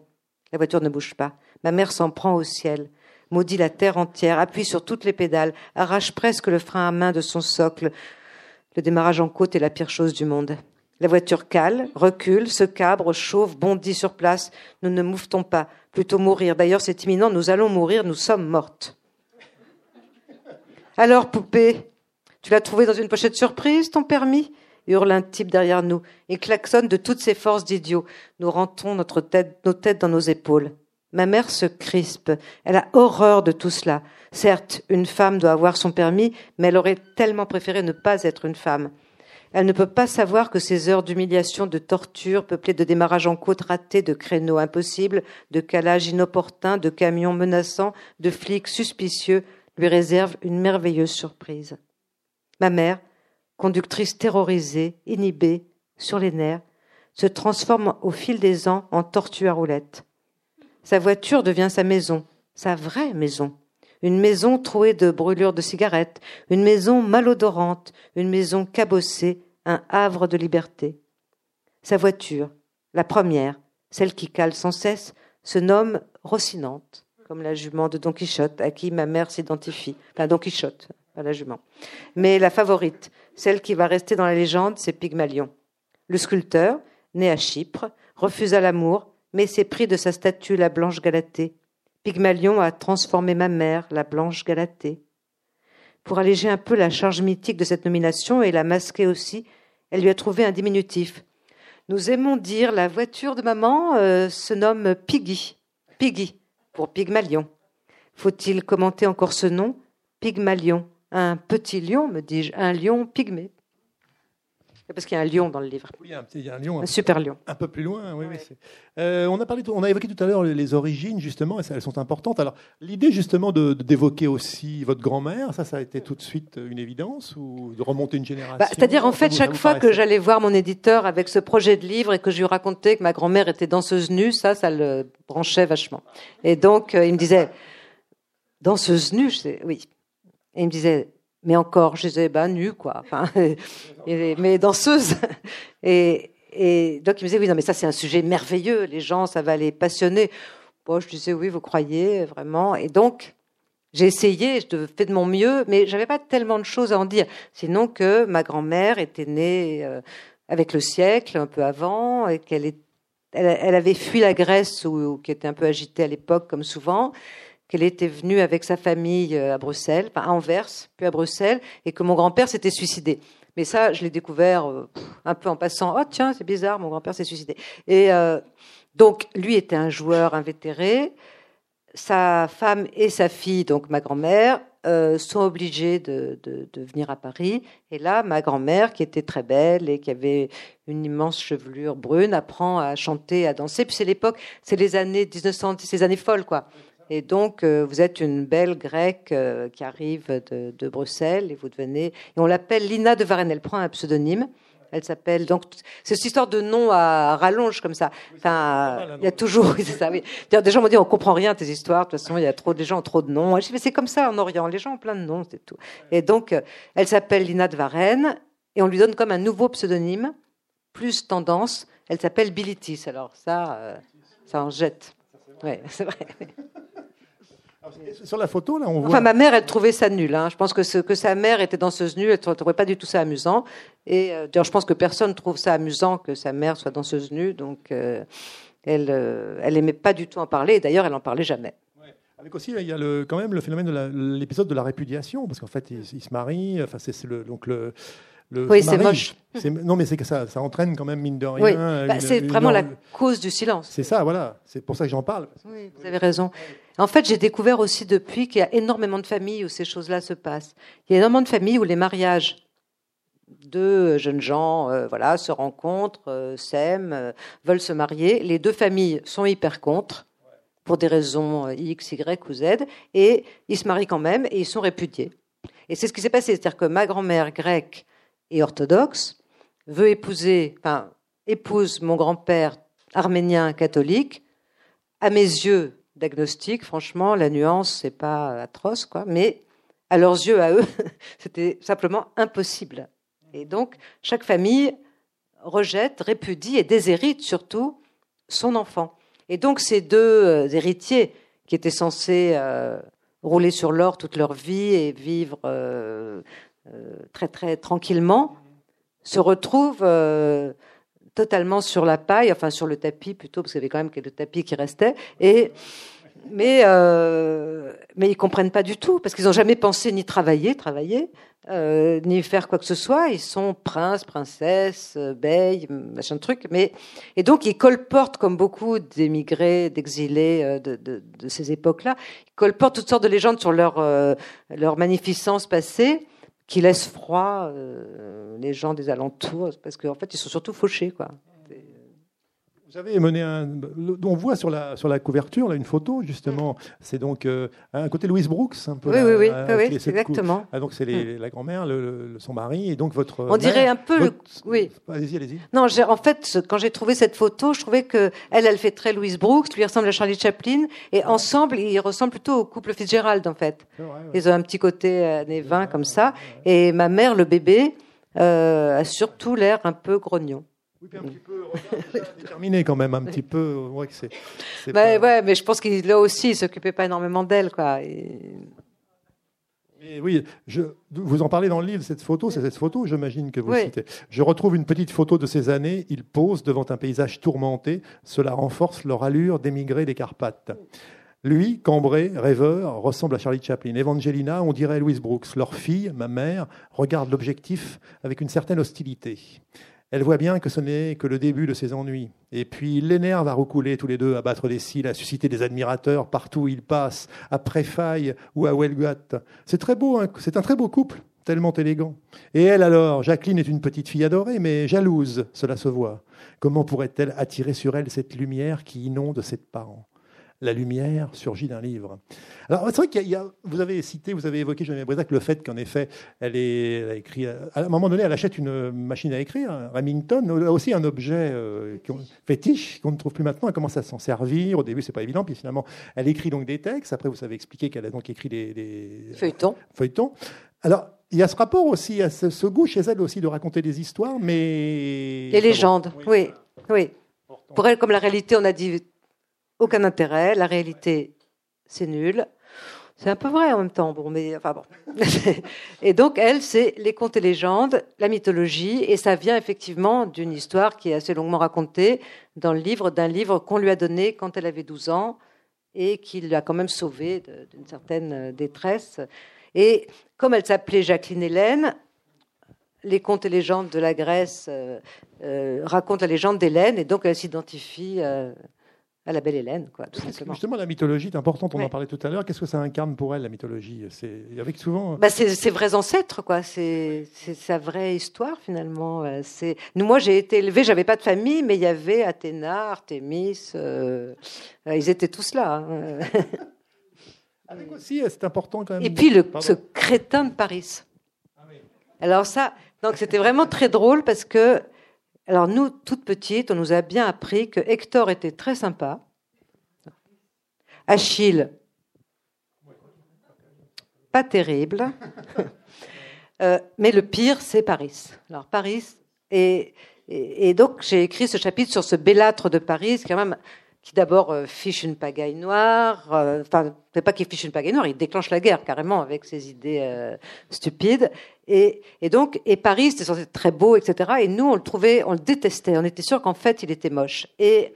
La voiture ne bouge pas. Ma mère s'en prend au ciel, maudit la terre entière, appuie sur toutes les pédales, arrache presque le frein à main de son socle. Le démarrage en côte est la pire chose du monde. La voiture cale, recule, se cabre, chauffe, bondit sur place. Nous ne mouvetons pas, plutôt mourir. D'ailleurs, c'est imminent, nous allons mourir, nous sommes mortes. Alors, poupée, tu l'as trouvé dans une pochette surprise, ton permis? hurle un type derrière nous et klaxonne de toutes ses forces d'idiot. Nous rentrons notre tête, nos têtes dans nos épaules. Ma mère se crispe. Elle a horreur de tout cela. Certes, une femme doit avoir son permis, mais elle aurait tellement préféré ne pas être une femme. Elle ne peut pas savoir que ces heures d'humiliation, de torture, peuplées de démarrages en côte ratés, de créneaux impossibles, de calages inopportuns, de camions menaçants, de flics suspicieux, lui réservent une merveilleuse surprise. Ma mère, conductrice terrorisée, inhibée, sur les nerfs, se transforme au fil des ans en tortue à roulettes. Sa voiture devient sa maison, sa vraie maison. Une maison trouée de brûlures de cigarettes, une maison malodorante, une maison cabossée, un havre de liberté. Sa voiture, la première, celle qui cale sans cesse, se nomme Rocinante, comme la jument de Don Quichotte, à qui ma mère s'identifie. Enfin, Don Quichotte, pas la jument. Mais la favorite, celle qui va rester dans la légende, c'est Pygmalion. Le sculpteur, né à Chypre, refusa l'amour, mais c'est pris de sa statue, la Blanche Galatée. Pygmalion a transformé ma mère, la Blanche Galatée. Pour alléger un peu la charge mythique de cette nomination et la masquer aussi, elle lui a trouvé un diminutif. Nous aimons dire la voiture de maman euh, se nomme Piggy. Piggy, pour Pygmalion. Faut-il commenter encore ce nom? Pygmalion. Un petit lion, me dis-je, un lion pygmée. Parce qu'il y a un lion dans le livre. Oui, il y a un lion. Un, super lion. Un peu plus loin, oui. Euh, on, a parlé, on a évoqué tout à l'heure les origines, justement, et elles sont importantes. Alors, l'idée, justement, d'évoquer de, d'évoquer aussi votre grand-mère, ça, ça a été tout de suite une évidence ou de remonter une génération? Bah, C'est-à-dire, en fait, chaque fois que j'allais voir mon éditeur avec ce projet de livre et que je lui racontais que ma grand-mère était danseuse nue, ça, ça le branchait vachement. Et donc, euh, il me disait, danseuse nue, oui. Et il me disait, mais encore, je disais, bah, nu, quoi. Enfin, mais danseuse. Et, et donc, il me disait, oui, non, mais ça, c'est un sujet merveilleux. Les gens, ça va les passionner. Bon, je disais, oui, vous croyez, vraiment. Et donc, j'ai essayé, je fais de mon mieux, mais j'avais pas tellement de choses à en dire. Sinon que ma grand-mère était née euh, avec le siècle, un peu avant, et qu'elle elle, avait fui la Grèce, ou, qui était un peu agitée à l'époque, comme souvent, qu'elle était venue avec sa famille euh, à Bruxelles, à Anvers, puis à Bruxelles, et que mon grand-père s'était suicidé. Mais ça, je l'ai découvert euh, un peu en passant. Oh tiens, c'est bizarre, mon grand-père s'est suicidé. Et euh, donc, lui était un joueur invétéré. Sa femme et sa fille, donc ma grand-mère, sont obligées de, de, venir à Paris. Et là, ma grand-mère, qui était très belle et qui avait une immense chevelure brune, apprend à chanter, à danser. Puis c'est l'époque, c'est les années 1900, ces années folles, quoi. Et donc, euh, vous êtes une belle grecque euh, qui arrive de, Bruxelles et vous devenez. Et on l'appelle Lina de Varenne. Elle prend un pseudonyme. Elle s'appelle donc c'est cette histoire de nom à rallonge comme ça. Enfin, il y a toujours ça. Oui. Des gens m'ont dit on comprend rien tes histoires. De toute façon, il y a trop des gens ont trop de noms. Je dis mais c'est comme ça en Orient. Les gens ont plein de noms, c'est tout. Et donc euh, elle s'appelle Lina de Varenne et on lui donne comme un nouveau pseudonyme, plus tendance. Elle s'appelle Bilitis. Alors ça, euh, ça en jette. Oui, c'est vrai. Sur la photo, là, on voit. Enfin, ma mère, elle trouvait ça nul. Hein. Je pense que, ce, que sa mère était danseuse nue, elle ne trouvait pas du tout ça amusant. Et euh, d'ailleurs, je pense que personne trouve ça amusant que sa mère soit danseuse nue. Donc, euh, elle, euh, elle aimait pas du tout en parler. Et d'ailleurs, elle en parlait jamais. Avec aussi, il y a le, quand même le phénomène de l'épisode de la répudiation, parce qu'en fait, ils, se marient. Enfin, c'est le, donc le. Le oui, c'est moche. Non, mais c'est que ça, ça entraîne quand même mine de rien. Oui. Bah, c'est vraiment la cause du silence. C'est ça, voilà. C'est pour ça que j'en parle. Oui, vous avez raison. En fait, j'ai découvert aussi depuis qu'il y a énormément de familles où ces choses-là se passent. Il y a énormément de familles où les mariages de jeunes gens euh, voilà, se rencontrent, euh, s'aiment, euh, veulent se marier. Les deux familles sont hyper contre pour des raisons X, Y ou Z, et ils se marient quand même et ils sont répudiés. Et c'est ce qui s'est passé, c'est-à-dire que ma grand-mère grecque et orthodoxe veut épouser, enfin, épouse mon grand-père arménien catholique. À mes yeux, d'agnostic, franchement, la nuance, c'est pas atroce, quoi. Mais à leurs yeux, à eux, c'était simplement impossible. Et donc, chaque famille rejette, répudie et déshérite surtout son enfant. Et donc, ces deux euh, héritiers qui étaient censés euh, rouler sur l'or toute leur vie et vivre euh, très très tranquillement, se retrouvent totalement sur la paille, enfin sur le tapis plutôt, parce qu'il y avait quand même quelques tapis qui restaient. Et mais euh, mais ils comprennent pas du tout parce qu'ils n'ont jamais pensé ni travailler, travailler, euh, ni faire quoi que ce soit. Ils sont princes, princesses, euh, bey, machin de truc. Mais et donc ils colportent comme beaucoup d'émigrés, d'exilés euh, de, de, de, ces époques-là. Ils colportent toutes sortes de légendes sur leur leur magnificence passée qui laisse froid euh, les gens des alentours, parce qu'en fait, ils sont surtout fauchés. Quoi. Vous avez mené un. On voit sur la, sur la couverture là, une photo, justement. C'est donc euh, un côté Louise Brooks, un peu. Oui, oui, oui, oui, exactement. Ah, donc c'est mm. la grand-mère, le, son mari, et donc votre. On dirait un peu. Oui. Allez-y, allez-y. Non, en fait, quand j'ai trouvé cette photo, je trouvais que elle, elle fait très Louise Brooks, lui ressemble à Charlie Chaplin, et ensemble, ils ressemblent plutôt au couple Fitzgerald, en fait. Ils ont un petit côté années 20 comme ça. Et ma mère, le bébé, euh, a surtout l'air un peu grognon. Oui, un petit peu déterminé quand même, un petit peu. Ouais, c'est, bah, ouais, mais je pense qu'il là aussi, il s'occupait pas énormément d'elle, quoi. oui, je, vous en parlez dans le livre, cette photo, c'est cette photo, j'imagine que vous citez. Je retrouve une petite photo de ces années. Ils posent devant un paysage tourmenté. Cela renforce leur allure d'émigrés des Carpates. Lui, cambré, rêveur, ressemble à Charlie Chaplin. Evangelina, on dirait Louise Brooks. Leur fille, ma mère, regarde l'objectif avec une certaine hostilité. Elle voit bien que ce n'est que le début de ses ennuis. Et puis il l'énerve à recouler tous les deux, à battre des cils, à susciter des admirateurs partout où il passe, à Préfaille ou à Welgat. C'est très beau, hein. c'est un très beau couple, tellement élégant. Et elle alors, Jacqueline est une petite fille adorée, mais jalouse, cela se voit. Comment pourrait-elle attirer sur elle cette lumière qui inonde ses parents? La lumière surgit d'un livre. Alors, c'est vrai qu'il y, a, vous avez cité, vous avez évoqué, Geneviève Brisac, le fait qu'en effet, elle, est, a écrit, à un moment donné, elle achète une machine à écrire, un Remington, aussi un objet euh, fétiche qu'on ne trouve plus maintenant. Elle commence à s'en servir. Au début, c'est pas évident, puis finalement, elle écrit donc des textes. Après, vous avez expliqué qu'elle a donc écrit des, feuilletons. feuilletons. Alors, il y a ce rapport aussi, à ce, goût chez elle aussi de raconter des histoires, mais. Les légendes, oui. oui. Pour elle, comme la réalité, on a dit aucun intérêt. La réalité, c'est nul. C'est un peu vrai en même temps. Bon, mais enfin bon. et donc elle, c'est les contes et légendes, la mythologie, et ça vient effectivement d'une histoire qui est assez longuement racontée dans le livre, d'un livre qu'on lui a donné quand elle avait 12 ans et qui l'a quand même sauvée d'une certaine détresse. Et comme elle s'appelait Jacqueline Hélène, les contes et légendes de la Grèce euh, euh, racontent la légende d'Hélène, et donc elle s'identifie. Euh, à la belle Hélène, quoi, tout simplement. Justement, la mythologie est importante, on en parlait tout à l'heure. Qu'est-ce que ça incarne pour elle, la mythologie? C'est avec souvent. Bah, c'est ses vrais ancêtres, quoi. C'est sa vraie histoire, finalement. C'est nous, moi, j'ai été élevée, j'avais pas de famille, mais il y avait Athéna, Artémis, euh, euh, ils étaient tous là. Hein. Avec aussi, c'est important quand même. Et puis le, ce crétin de Paris. Ah Alors ça, Donc c'était vraiment très drôle parce que, alors nous, toutes petites, on nous a bien appris que Hector était très sympa. Achille, pas terrible. Euh, mais le pire, c'est Paris. Alors Paris, et, et, donc j'ai écrit ce chapitre sur ce bellâtre de Paris, quand même, qui d'abord euh, fiche une pagaille noire. Euh, enfin, c'est pas qu'il fiche une pagaille noire, il déclenche la guerre carrément avec ses idées stupides. Et, donc, et Paris, c'était censé être très beau, etc. Et nous, on le trouvait, on le détestait. On était sûr qu'en fait, il était moche. Et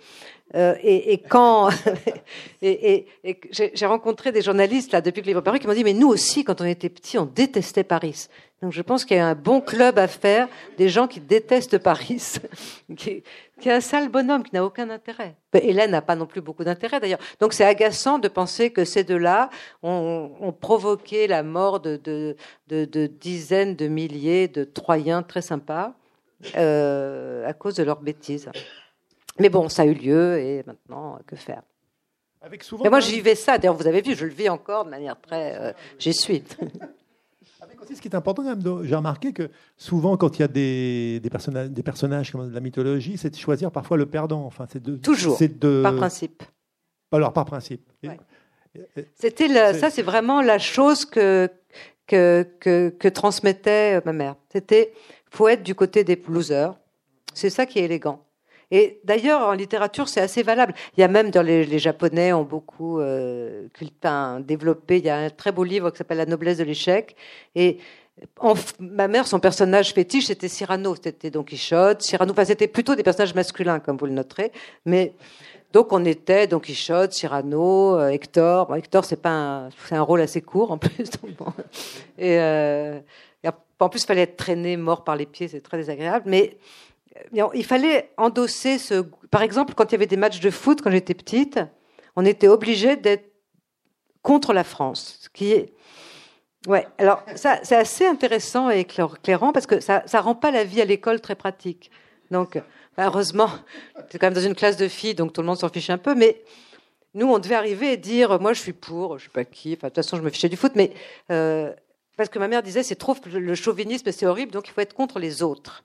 euh, et, quand et, j'ai rencontré des journalistes là depuis que le livre est paru qui m'ont dit mais nous aussi quand on était petits on détestait Paris. Donc je pense qu'il y a un bon club à faire des gens qui détestent Paris, qui, qui est un sale bonhomme qui n'a aucun intérêt. Hélène n'a pas non plus beaucoup d'intérêt d'ailleurs. Donc c'est agaçant de penser que ces deux-là ont, ont, provoqué la mort de, de, de, de, dizaines de milliers de Troyens très sympas euh, à cause de leurs bêtises. Mais bon, ça a eu lieu et maintenant, que faire? Avec souvent moi, j'y vais ça. D'ailleurs, vous avez vu, je le vis encore de manière très. Euh, j'y suis. Aussi, ce qui est important, j'ai remarqué que souvent, quand il y a des, des, personnages, des personnages comme de la mythologie, c'est de choisir parfois le perdant. Enfin, c'est de, Toujours. De... Par principe. Alors, par principe. C'était ça, c'est vraiment la chose que, que, que, que transmettait ma mère. C'était faut être du côté des losers. C'est ça qui est élégant. Et d'ailleurs, en littérature, c'est assez valable. Il y a même dans les, Japonais ont beaucoup euh, développé. Il y a un très beau livre qui s'appelle La noblesse de l'échec. Et en, ma mère, son personnage fétiche, c'était Cyrano. C'était Don Quichotte, Cyrano. Enfin, c'était plutôt des personnages masculins, comme vous le noterez. Mais donc, on était Don Quichotte, Cyrano, euh, Hector. Bon, Hector, c'est pas un, c'est un rôle assez court en plus. Et, euh, en plus, il fallait être traîné, mort par les pieds. C'est très désagréable. Mais il fallait endosser ce. Par exemple, quand il y avait des matchs de foot, quand j'étais petite, on était obligé d'être contre la France. Ce qui est. Ouais, alors ça, c'est assez intéressant et éclairant parce que ça ne rend pas la vie à l'école très pratique. Donc, heureusement, c'est quand même dans une classe de filles, donc tout le monde s'en fiche un peu, mais nous, on devait arriver et dire moi, je suis pour, je sais pas qui, de toute façon, je me fichais du foot, mais euh, parce que ma mère disait c'est trop le chauvinisme, c'est horrible, donc il faut être contre les autres.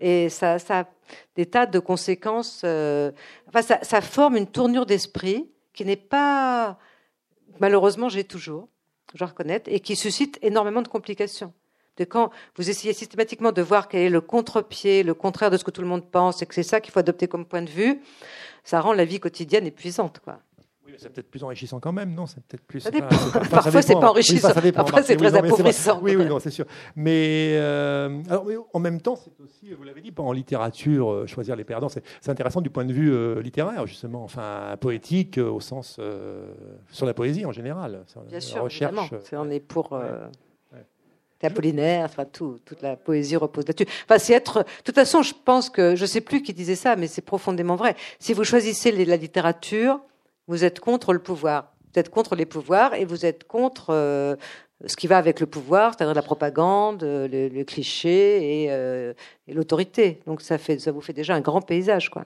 Et ça, ça a des tas de conséquences. Euh, enfin, ça, ça, forme une tournure d'esprit qui n'est pas, malheureusement, j'ai toujours, je reconnaître, et qui suscite énormément de complications. De quand vous essayez systématiquement de voir quel est le contre-pied, le contraire de ce que tout le monde pense, et que c'est ça qu'il faut adopter comme point de vue, ça rend la vie quotidienne épuisante, quoi c'est peut-être plus enrichissant quand même, non C'est peut-être plus. Parfois, c'est pas enrichissant. Parfois, c'est très appauvrissant. Oui, oui, non, c'est sûr. Mais, euh, alors, en même temps, c'est aussi, vous l'avez dit, en littérature, euh, choisir les perdants, c'est intéressant du point de vue euh, littéraire, justement, enfin poétique au sens sur la poésie en général. Bien sûr, recherche. On est pour. Apollinaire, enfin tout, toute la poésie repose là-dessus. Enfin, c'est être. De toute façon, je pense que je sais plus qui disait ça, mais c'est profondément vrai. Si vous choisissez la littérature, vous êtes contre le pouvoir. Vous êtes contre les pouvoirs et vous êtes contre euh, ce qui va avec le pouvoir, c'est-à-dire la propagande, le, cliché euh, et, l'autorité. Donc ça, fait, ça vous fait déjà un grand paysage. quoi.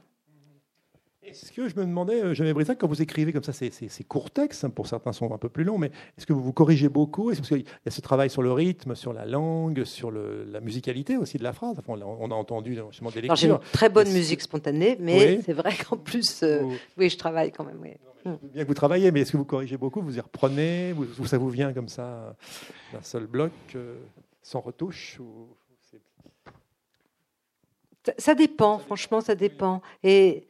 Est-ce que je me demandais, euh, Jeanne Brisac, quand vous écrivez comme ça, ces, courts textes, hein, pour certains sont un peu plus longs, mais est-ce que vous vous corrigez beaucoup? Est-ce qu'il y a ce travail sur le rythme, sur la langue, sur la musicalité aussi de la phrase? On a entendu justement des lectures. J'ai une très bonne musique spontanée, mais c'est vrai qu'en plus, oui, je travaille quand même. Oui. Bien que vous travaillez, mais est-ce que vous corrigez beaucoup? Vous y reprenez? Ou ça vous vient comme ça d'un seul bloc, euh, sans retouche ça, dépend, franchement, ça dépend. Et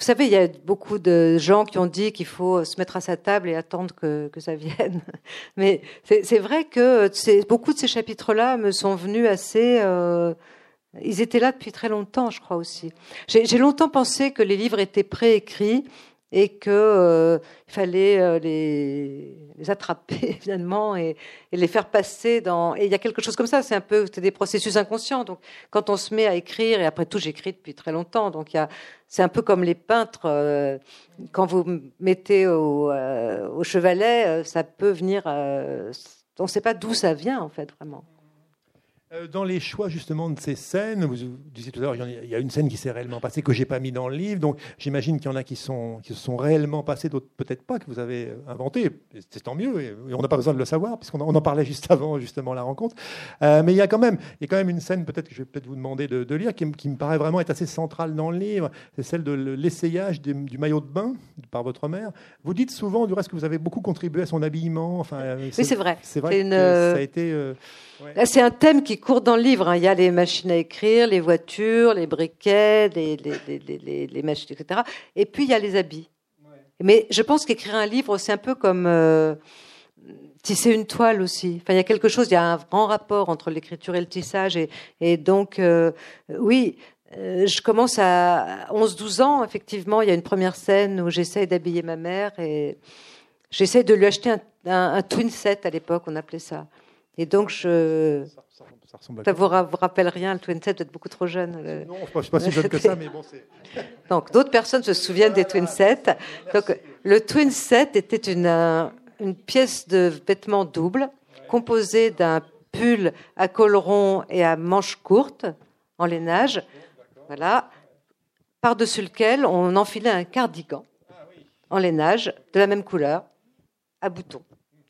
vous savez, il y a beaucoup de gens qui ont dit qu'il faut se mettre à sa table et attendre que, ça vienne. Mais c'est vrai que beaucoup de ces chapitres-là me sont venus assez. Euh, ils étaient là depuis très longtemps, je crois aussi. J'ai longtemps pensé que les livres étaient préécrits et qu'il euh, fallait euh, les, les, attraper finalement et, et, les faire passer dans. Et il y a quelque chose comme ça, c'est un peu c'est des processus inconscients. Donc quand on se met à écrire, et après tout j'écris depuis très longtemps, donc c'est un peu comme les peintres euh, quand vous mettez au, euh, au chevalet, ça peut venir. on ne sait pas d'où ça vient en fait vraiment. Euh, dans les choix justement de ces scènes, vous disiez tout à l'heure, il y a une scène qui s'est réellement passée que j'ai pas mis dans le livre, donc j'imagine qu'il y en a qui, sont, qui se sont réellement passées, d'autres peut-être pas, que vous avez euh, inventé. C'est tant mieux, et on n'a pas besoin de le savoir, puisqu'on en parlait juste avant justement la rencontre. Euh, mais il y a quand même, il y a quand même une scène, peut-être que je vais peut-être vous demander de, lire, qui, me paraît vraiment être assez centrale dans le livre. C'est celle de l'essayage du maillot de bain par votre mère. Vous dites souvent, du reste, que vous avez beaucoup contribué à son habillement. Enfin, oui, c'est vrai. C'est vrai que ça a été c'est un thème qui court dans le livre. Hein. Il y a les machines à écrire, les voitures, les briquets, les, les, machines, etc. Et puis il y a les habits. Mais je pense qu'écrire un livre, c'est un peu comme euh, tisser une toile aussi. Enfin, il y a quelque chose, il y a un grand rapport entre l'écriture et le tissage. Et, donc, euh, oui, euh, je commence à 11-12 ans, effectivement. Il y a une première scène où j'essaye d'habiller ma mère et j'essaye de lui acheter un, un twin set à l'époque, on appelait ça. Et donc, je. Ça, vous, vous, rappelle rien, le Twin Set, vous êtes beaucoup trop jeune. Non, je ne suis pas si jeune que ça, mais bon, c'est. Donc, d'autres personnes se souviennent des Twin Set. Donc, le Twin Set était une, une pièce de vêtements double composée d'un pull à col rond et à manches courtes en lainage. Voilà. Par-dessus lequel on enfilait un cardigan en lainage de la même couleur à boutons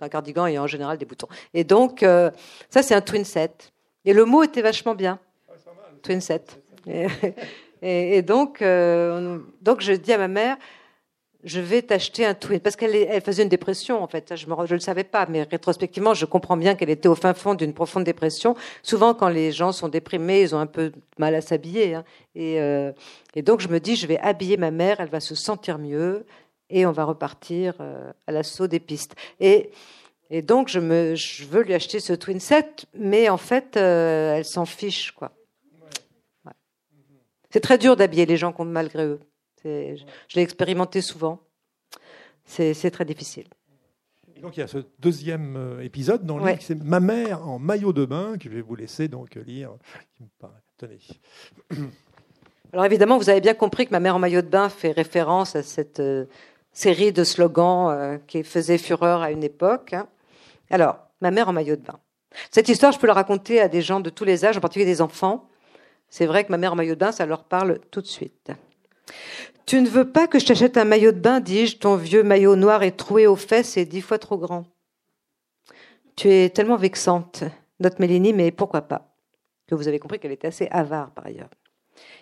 un cardigan et en général des boutons. Et donc, euh, ça, c'est un twin set. Et le mot était vachement bien. twin set. Et, donc, euh, donc, je dis à ma mère, je vais t'acheter un twin. Parce qu'elle elle faisait une dépression, en fait. Je ne le savais pas, mais rétrospectivement, je comprends bien qu'elle était au fin fond d'une profonde dépression. Souvent, quand les gens sont déprimés, ils ont un peu mal à s'habiller. Hein. Euh, et donc, je me dis, je vais habiller ma mère, elle va se sentir mieux et on va repartir euh, à l'assaut des pistes. Et, et donc, je, me, je veux lui acheter ce twin set, mais en fait, euh, elle s'en fiche, quoi. C'est très dur d'habiller les gens malgré eux. Je l'ai expérimenté souvent. C'est très difficile. Et donc il y a ce deuxième euh, épisode dans livre, c'est Ma mère en maillot de bain, que je vais vous laisser donc lire. Tenez. Alors évidemment, vous avez bien compris que Ma mère en maillot de bain fait référence à cette série de slogans euh, qui faisait fureur à une époque. Hein. Alors, ma mère en maillot de bain. Cette histoire, je peux la raconter à des gens de tous les âges, en particulier des enfants. C'est vrai que ma mère en maillot de bain, ça leur parle tout de suite. Tu ne veux pas que je t'achète un maillot de bain, dis-je, ton vieux maillot noir et troué aux fesses et dix fois trop grand. Tu es tellement vexante, note Mélanie, mais pourquoi pas? Que vous avez compris qu'elle était assez avare par ailleurs.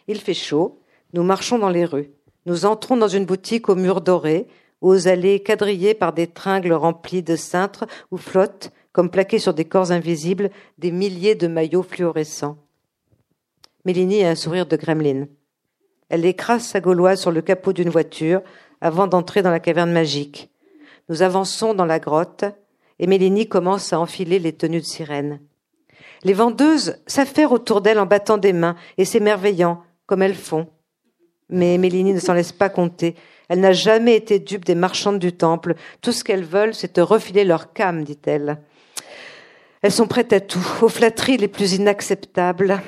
Il fait chaud, nous marchons dans les rues. Nous entrons dans une boutique aux murs dorés, aux allées quadrillées par des tringles remplies de cintres où flottent, comme plaqués sur des corps invisibles, des milliers de maillots fluorescents. Mélanie a un sourire de gremlin. Elle écrase sa gauloise sur le capot d'une voiture avant d'entrer dans la caverne magique. Nous avançons dans la grotte et Mélanie commence à enfiler les tenues de sirène. Les vendeuses s'affairent autour d'elle en battant des mains et s'émerveillant, comme elles font. Mais Mélanie ne s'en laisse pas compter. Elle n'a jamais été dupe des marchandes du temple. Tout ce qu'elles veulent, c'est te refiler leur cam, dit-elle. Elles sont prêtes à tout, aux flatteries les plus inacceptables,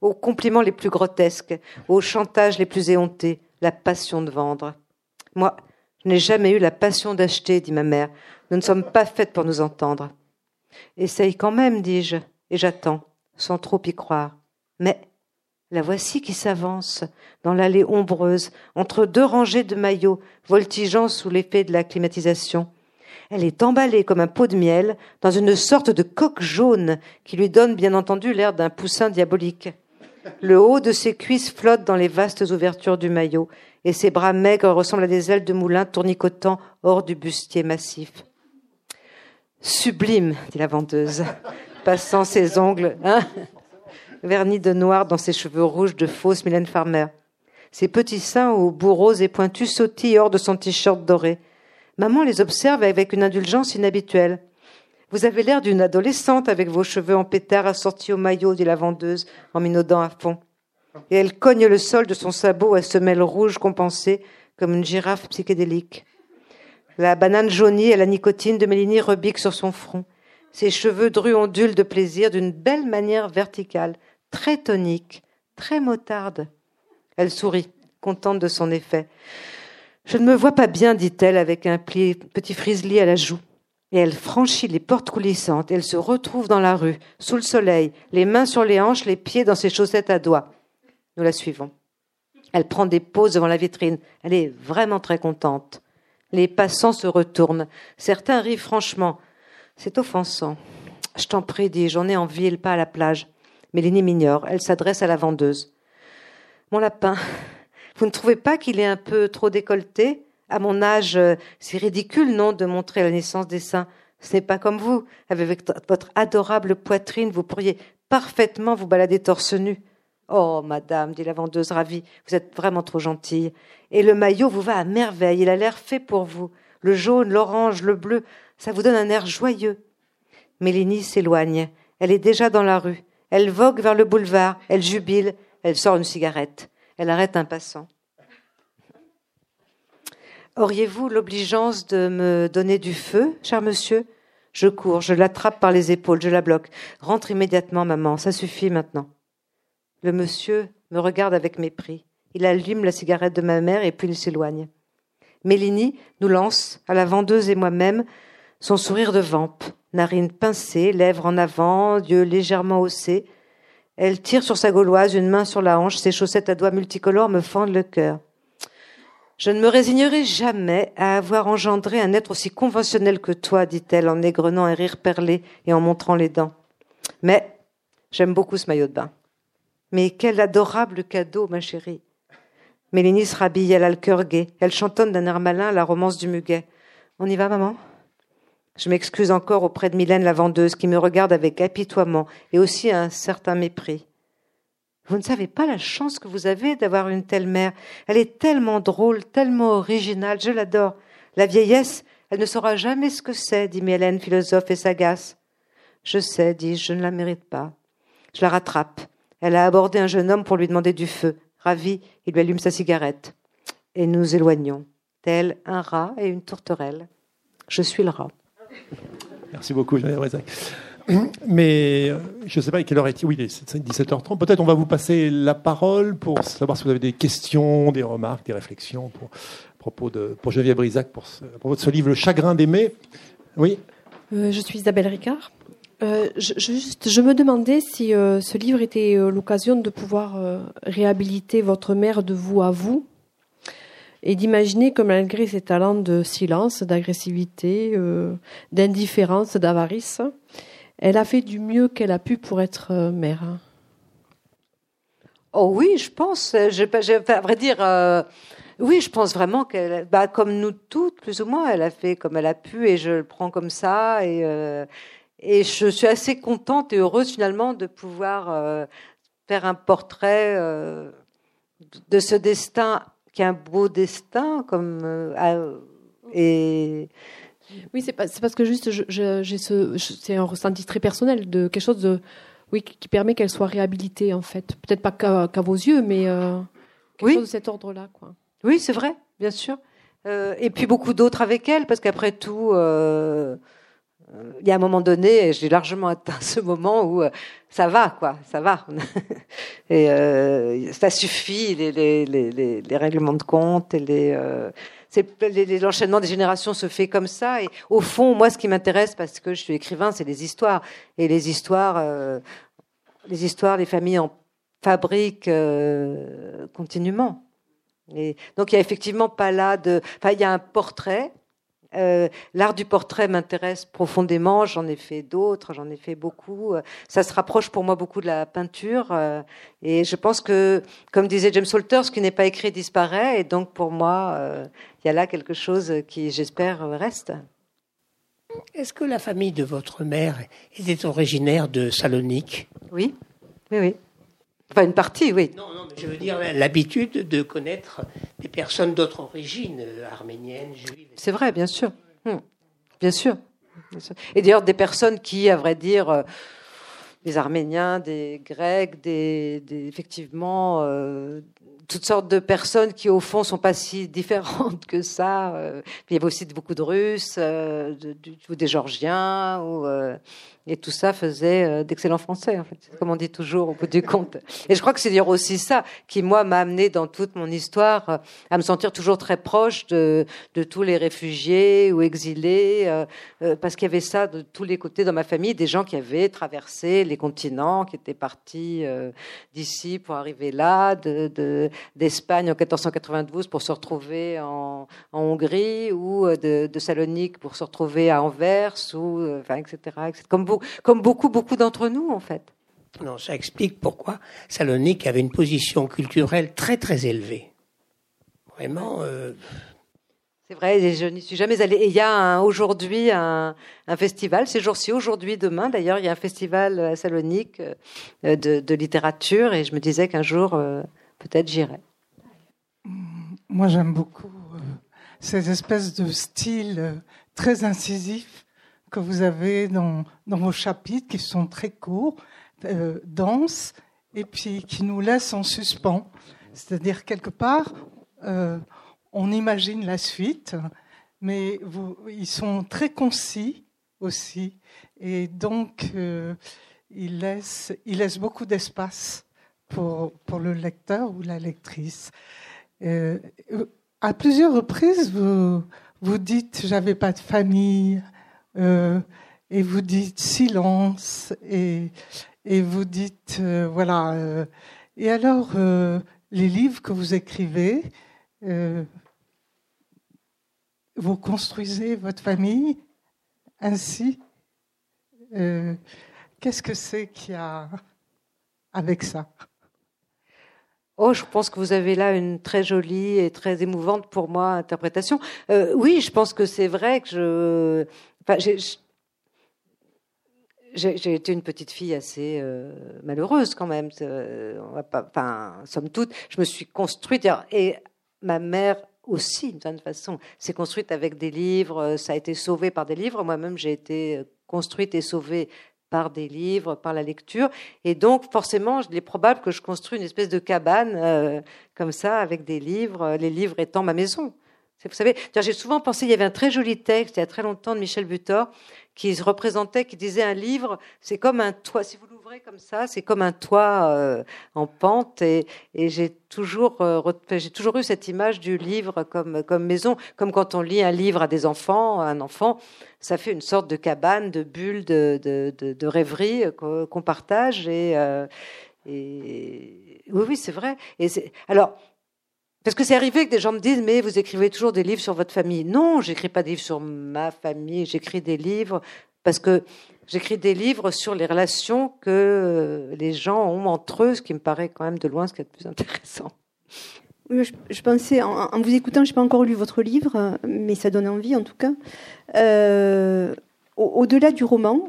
aux compliments les plus grotesques, aux chantages les plus éhontés, la passion de vendre. Moi, je n'ai jamais eu la passion d'acheter, dit ma mère. Nous ne sommes pas faites pour nous entendre. Essaye quand même, dis-je, et j'attends, sans trop y croire. Mais la voici qui s'avance dans l'allée ombreuse, entre deux rangées de maillots, voltigeant sous l'effet de la climatisation. Elle est emballée comme un pot de miel dans une sorte de coque jaune qui lui donne bien entendu l'air d'un poussin diabolique. Le haut de ses cuisses flotte dans les vastes ouvertures du maillot, et ses bras maigres ressemblent à des ailes de moulin tournicotant hors du bustier massif. Sublime, dit la vendeuse, passant ses ongles. Hein vernis de noir dans ses cheveux rouges de fausse Mylène Farmer. Ses petits seins aux bouts et pointus sautillent hors de son t-shirt doré. Maman les observe avec une indulgence inhabituelle. Vous avez l'air d'une adolescente avec vos cheveux en pétard assortis au maillot, dit la vendeuse en minaudant à fond. Et elle cogne le sol de son sabot à semelle rouge compensée comme une girafe psychédélique. La banane jaunie et la nicotine de Mélanie rebique sur son front. Ses cheveux drus ondulent de plaisir d'une belle manière verticale, très tonique, très motarde. Elle sourit, contente de son effet. Je ne me vois pas bien, dit-elle avec un petit frisli à la joue. Et elle franchit les portes coulissantes, elle se retrouve dans la rue, sous le soleil, les mains sur les hanches, les pieds dans ses chaussettes à doigts. Nous la suivons. Elle prend des pauses devant la vitrine. Elle est vraiment très contente. Les passants se retournent. Certains rient franchement. C'est offensant. Je t'en prie, dis j'en ai en ville, pas à la plage. Mélanie m'ignore. Elle s'adresse à la vendeuse. Mon lapin, vous ne trouvez pas qu'il est un peu trop décolleté? À mon âge, euh, c'est ridicule, non, de montrer la naissance des seins. Ce n'est pas comme vous. Avec votre adorable poitrine, vous pourriez parfaitement vous balader torse nu. Oh, madame, dit la vendeuse ravie, vous êtes vraiment trop gentille. Et le maillot vous va à merveille, il a l'air fait pour vous. Le jaune, l'orange, le bleu, ça vous donne un air joyeux. Mélinie s'éloigne. Elle est déjà dans la rue. Elle vogue vers le boulevard, elle jubile, elle sort une cigarette. Elle arrête un passant. Auriez-vous l'obligeance de me donner du feu, cher monsieur? Je cours, je l'attrape par les épaules, je la bloque. Rentre immédiatement, maman, ça suffit maintenant. Le monsieur me regarde avec mépris. Il allume la cigarette de ma mère et puis il s'éloigne. Mélanie nous lance, à la vendeuse et moi-même, son sourire de vampe, narines pincées, lèvres en avant, yeux légèrement haussés. Elle tire sur sa gauloise, une main sur la hanche, ses chaussettes à doigts multicolores me fendent le cœur. Je ne me résignerai jamais à avoir engendré un être aussi conventionnel que toi, dit-elle en égrenant un rire perlé et en montrant les dents. Mais j'aime beaucoup ce maillot de bain. Mais quel adorable cadeau, ma chérie. Mélanie se rhabille, elle a le cœur gai. Elle chantonne d'un air malin la romance du muguet. On y va, maman? Je m'excuse encore auprès de Mylène la vendeuse qui me regarde avec apitoiement et aussi un certain mépris. Vous ne savez pas la chance que vous avez d'avoir une telle mère. Elle est tellement drôle, tellement originale, je l'adore. La vieillesse, elle ne saura jamais ce que c'est, dit Mylène, philosophe et sagace. Je sais, dis-je, je ne la mérite pas. Je la rattrape. Elle a abordé un jeune homme pour lui demander du feu. Ravi, il lui allume sa cigarette. Et nous éloignons, tel un rat et une tourterelle. Je suis le rat. Merci beaucoup, Jean Mais euh, je ne sais pas à quelle heure est-il. Oui, il est 17h30. Peut-être on va vous passer la parole pour savoir si vous avez des questions, des remarques, des réflexions pour, à propos de, pour Geneviève Brisac, pour, ce, ce livre Le chagrin d'aimer. Oui. Euh, je suis Isabelle Ricard. Euh, je, me demandais si ce livre était l'occasion de pouvoir réhabiliter votre mère de vous à vous et d'imaginer que malgré ses talents de silence, d'agressivité, d'indifférence, d'avarice, elle a fait du mieux qu'elle a pu pour être mère. Oh oui, je pense. à vrai dire, oui, je pense vraiment qu'elle, bah, comme nous toutes, plus ou moins, elle a fait comme elle a pu et je le prends comme ça et je suis assez contente et heureuse finalement de pouvoir euh, faire un portrait euh, de ce destin qui est un beau destin, comme euh, et oui, c'est, c'est parce que juste j'ai ce, c'est un ressenti très personnel de quelque chose de oui qui permet qu'elle soit réhabilitée en fait, peut-être pas qu'à, vos yeux, mais quelque oui. chose de cet ordre-là, quoi. Oui, c'est vrai, bien sûr. et puis beaucoup d'autres avec elle, parce qu'après tout il y a un moment donné, j'ai largement atteint ce moment où euh, ça va, quoi, ça va. et euh, ça suffit, les, règlements de compte et les, euh, l'enchaînement des générations se fait comme ça. Et au fond, moi, ce qui m'intéresse, parce que je suis écrivain, c'est les histoires. Et les histoires, euh, les histoires, les familles en fabriquent euh, continuellement. Donc, il y a effectivement pas là de. Enfin, il y a un portrait euh, l'art du portrait m'intéresse profondément. J'en ai fait d'autres, j'en ai fait beaucoup. Euh, ça se rapproche pour moi beaucoup de la peinture. Euh, et je pense que, comme disait James Salter, ce qui n'est pas écrit disparaît. Et donc, pour moi, il y a là quelque chose qui, j'espère, reste. Est-ce que la famille de votre mère était originaire de Salonique? Oui, oui, oui. Enfin, une partie, oui. Non, non, mais je veux dire l'habitude de connaître des personnes d'autres origines, euh, arméniennes, juives. C'est vrai, bien sûr. Hmm. Bien sûr. Et d'ailleurs, des personnes qui, à vrai dire, euh, des Arméniens, des Grecs, des, effectivement, euh, toutes sortes de personnes qui, au fond, sont pas si différentes que ça. il y avait aussi beaucoup de Russes, de, des Georgiens, ou, Et tout ça faisait euh, d'excellents Français, en fait, comme on dit toujours au bout du compte. Et je crois que c'est dire aussi ça qui, moi, m'a amené dans toute mon histoire euh, à me sentir toujours très proche de, tous les réfugiés ou exilés, euh, parce qu'il y avait ça de tous les côtés dans ma famille, des gens qui avaient traversé les continents, qui étaient partis d'ici pour arriver là, d'Espagne de, en 1492 pour se retrouver en, Hongrie, ou de, Salonique pour se retrouver à Anvers, ou, enfin, etc., comme beaucoup, beaucoup d'entre nous, en fait. Non, ça explique pourquoi Salonique avait une position culturelle très, très élevée. Vraiment. Euh, c'est vrai, je n'y suis jamais allée. Et il y a aujourd'hui un, festival, ces jours-ci, aujourd'hui, demain d'ailleurs, il y a un festival à Salonique euh, de, littérature et je me disais qu'un jour, euh, peut-être j'irai. Moi, j'aime beaucoup ces espèces de styles très incisifs que vous avez dans, dans vos chapitres qui sont très courts, euh, denses, et puis qui nous laissent en suspens. C'est-à-dire, quelque part, euh, on imagine la suite, mais ils sont très concis aussi, et donc euh, ils, laissent, ils laissent beaucoup d'espace pour, pour le lecteur ou la lectrice. À plusieurs reprises, vous, vous dites j'avais pas de famille, euh, et vous dites silence, et, et vous dites, euh, voilà. Euh, et alors, les livres que vous écrivez, vous construisez votre famille ainsi. Qu'est-ce que c'est qu'il y a avec ça? Oh, je pense que vous avez là une très jolie et très émouvante pour moi interprétation. oui, je pense que c'est vrai que je, j'ai été une petite fille assez euh, malheureuse quand même. Euh, on va pas, enfin, somme toute, je me suis construite et ma mère aussi, d'une certaine façon, s'est construite avec des livres. Ça a été sauvé par des livres. Moi-même, j'ai été construite et sauvée par des livres, par la lecture. Et donc, forcément, il est probable que je construis une espèce de cabane euh, comme ça, avec des livres, les livres étant ma maison. Vous savez, j'ai souvent pensé, il y avait un très joli texte il y a très longtemps de Michel Butor qui se représentait, qui disait un livre, c'est comme un toit. Si vous l'ouvrez comme ça, c'est comme un toit euh, en pente. Et, et j'ai toujours, euh, j'ai toujours eu cette image du livre comme comme maison, comme quand on lit un livre à des enfants, un enfant, ça fait une sorte de cabane, de bulle, de de, de, rêverie qu'on partage. Et, euh, et oui, oui, c'est vrai. Et alors parce que c'est arrivé que des gens me disent, mais vous écrivez toujours des livres sur votre famille. Non, j'écris pas des livres sur ma famille, j'écris des livres parce que j'écris des livres sur les relations que euh, les gens ont entre eux, ce qui me paraît quand même de loin ce qui est le plus intéressant. je, pensais, en, vous écoutant, je n'ai pas encore lu votre livre, mais ça donne envie en tout cas. Euh, au-delà du roman,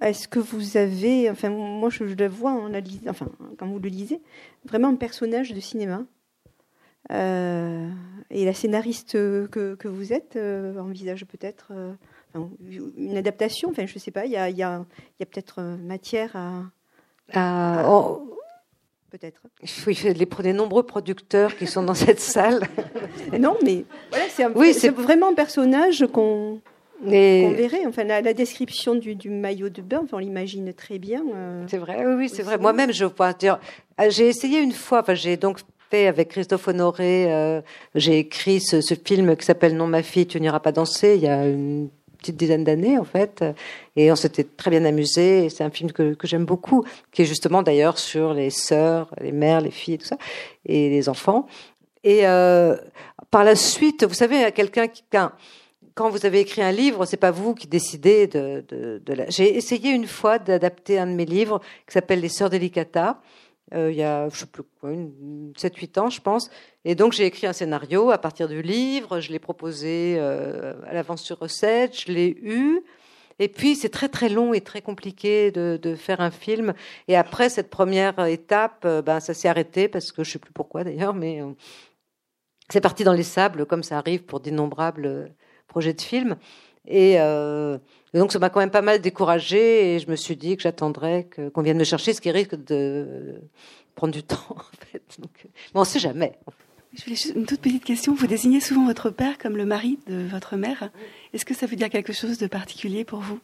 est-ce que vous avez, enfin moi je, le vois en la enfin quand vous le lisez, vraiment un personnage de cinéma? Euh, et la scénariste que, que vous êtes euh, envisage peut-être euh, une adaptation. Enfin, je ne sais pas. Il y a, y a, y a peut-être matière à. Oh. Peut-être. Oui, les, des nombreux producteurs qui sont dans cette salle. non, mais voilà, c'est oui, vraiment un personnage qu'on verrait. Enfin, la, description du, du, maillot de bain, enfin, on l'imagine très bien. c'est vrai, oui, oui c'est vrai. Moi-même, je dire, j'ai essayé une fois. Enfin, j'ai donc avec Christophe Honoré. Euh, j'ai écrit ce, film qui s'appelle Non, ma fille, tu n'iras pas danser. Il y a une petite dizaine d'années en fait, et on s'était très bien amusé. C'est un film que, j'aime beaucoup, qui est justement d'ailleurs sur les sœurs, les mères, les filles, et tout ça, et les enfants. Et euh, par la suite, vous savez, quelqu'un qui quand vous avez écrit un livre, c'est pas vous qui décidez de. J'ai essayé une fois d'adapter un de mes livres qui s'appelle Les Sœurs Delicata, euh, il y a, je sais plus quoi, 7-8 ans, je pense. Et donc, j'ai écrit un scénario à partir du livre, je l'ai proposé euh, à l'avance sur recette, je l'ai eu. Et puis, c'est très très long et très compliqué de, de, faire un film. Et après cette première étape, euh, ben, ça s'est arrêté parce que je sais plus pourquoi d'ailleurs, mais c'est parti dans les sables, comme ça arrive pour d'innombrables projets de films. Et, euh, donc ça m'a quand même pas mal découragée et je me suis dit que j'attendrais qu'on vienne me chercher, ce qui risque de prendre du temps en fait. Mais on sait jamais. Je voulais juste une toute petite question. Vous désignez souvent votre père comme le mari de votre mère. Est-ce que ça veut dire quelque chose de particulier pour vous?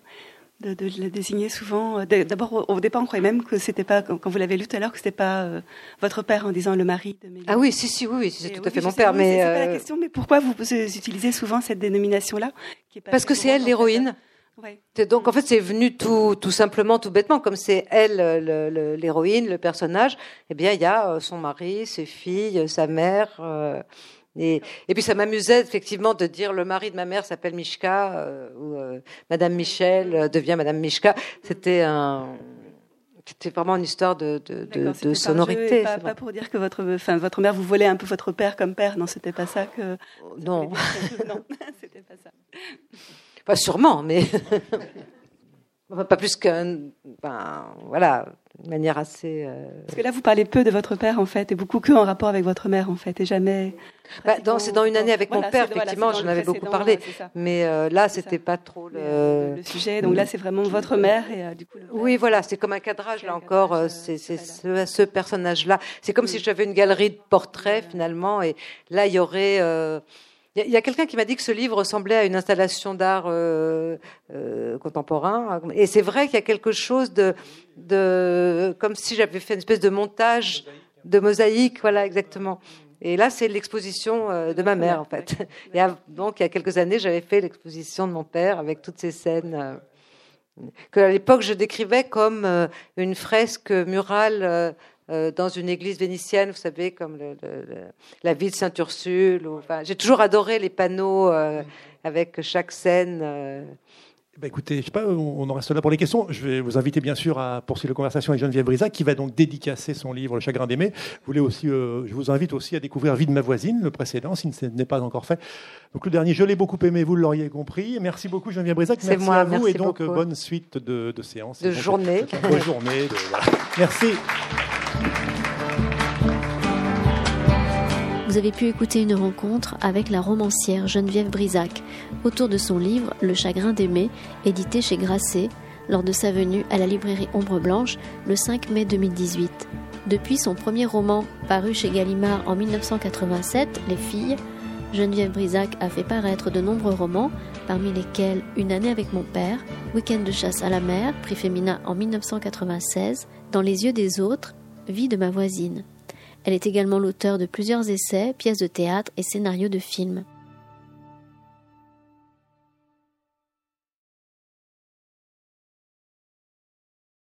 De, la désigner souvent. Euh, d'abord, au départ, on croyait même que c'était pas, quand vous l'avez lu tout à l'heure, que c'était pas euh, votre père en disant le mari de Mélie. Ah oui, si, si, oui, c'est tout à fait mon père. mais c'est pas la question. Mais pourquoi vous utilisez souvent cette dénomination-là Parce que c'est elle l'héroïne. Donc en fait c'est venu tout, tout simplement, tout bêtement, comme c'est elle l'héroïne, le, personnage. Eh bien il y a son mari, ses filles, sa mère. Et, puis ça m'amusait effectivement de dire le mari de ma mère s'appelle Mishka euh, ou euh, Madame Michel euh, devient Madame Mishka. C'était un c'était vraiment une histoire de, de, de, sonorité. Pas, pas, pour dire que votre, enfin, votre mère vous volait un peu votre père comme père. Non, c'était pas ça que. Non. non, c'était pas ça. Pas sûrement, mais pas plus qu'un. Ben, voilà, de manière assez. Euh, Parce que là, vous parlez peu de votre père, en fait, et beaucoup que en rapport avec votre mère, en fait, et jamais. Bah, c'est dans une année avec mon père, effectivement, j'en avais beaucoup parlé. Mais euh, là, c'était pas trop le... le... sujet. Donc là, c'est vraiment votre mère, et euh, du coup. Oui, voilà, c'est comme un cadrage, là encore. c'est ce, ce personnage-là. C'est comme si j'avais une galerie de portraits, finalement, et là, il y aurait. Il y a, quelqu'un qui m'a dit que ce livre ressemblait à une installation d'art euh, euh, contemporain. Et c'est vrai qu'il y a quelque chose de, de comme si j'avais fait une espèce de montage, de mosaïque, voilà, exactement. Et là, c'est l'exposition euh, de ma mère, en fait. Et donc, il y a quelques années, j'avais fait l'exposition de mon père avec toutes ces scènes que à l'époque je décrivais comme une fresque murale euh, dans une église vénitienne, vous savez, comme le, la ville de Sainte-Ursule. Enfin, J'ai toujours adoré les panneaux euh, avec chaque scène. Bah écoutez, je sais pas, on en reste là pour les questions. Je vais vous inviter bien sûr à poursuivre la conversation avec Geneviève Brisac, qui va donc dédicacer son livre Le Chagrin d'aimer. Vous je vous invite aussi à découvrir Vie de ma voisine, le précédent, si ce n'est pas encore fait. Donc le dernier, je l'ai beaucoup aimé, vous l'auriez compris. Merci beaucoup Geneviève Brisac. Merci moi, à vous et donc bonne suite de, de séances. De journée. Bonne journée. voilà. Merci. Avez pu écouter une rencontre avec la romancière Geneviève Brisac autour de son livre Le chagrin d'aimer, édité chez Grasset, lors de sa venue à la librairie Ombre Blanche le 5 mai 2018. Depuis son premier roman, paru chez Gallimard en 1987, Les filles, Geneviève Brisac a fait paraître de nombreux romans, parmi lesquels Une année avec mon père, Week-end de chasse à la mer, prix féminin en 1996, Dans les yeux des autres, Vie de ma voisine. Elle est également l'auteur de plusieurs essais, pièces de théâtre et scénarios de films.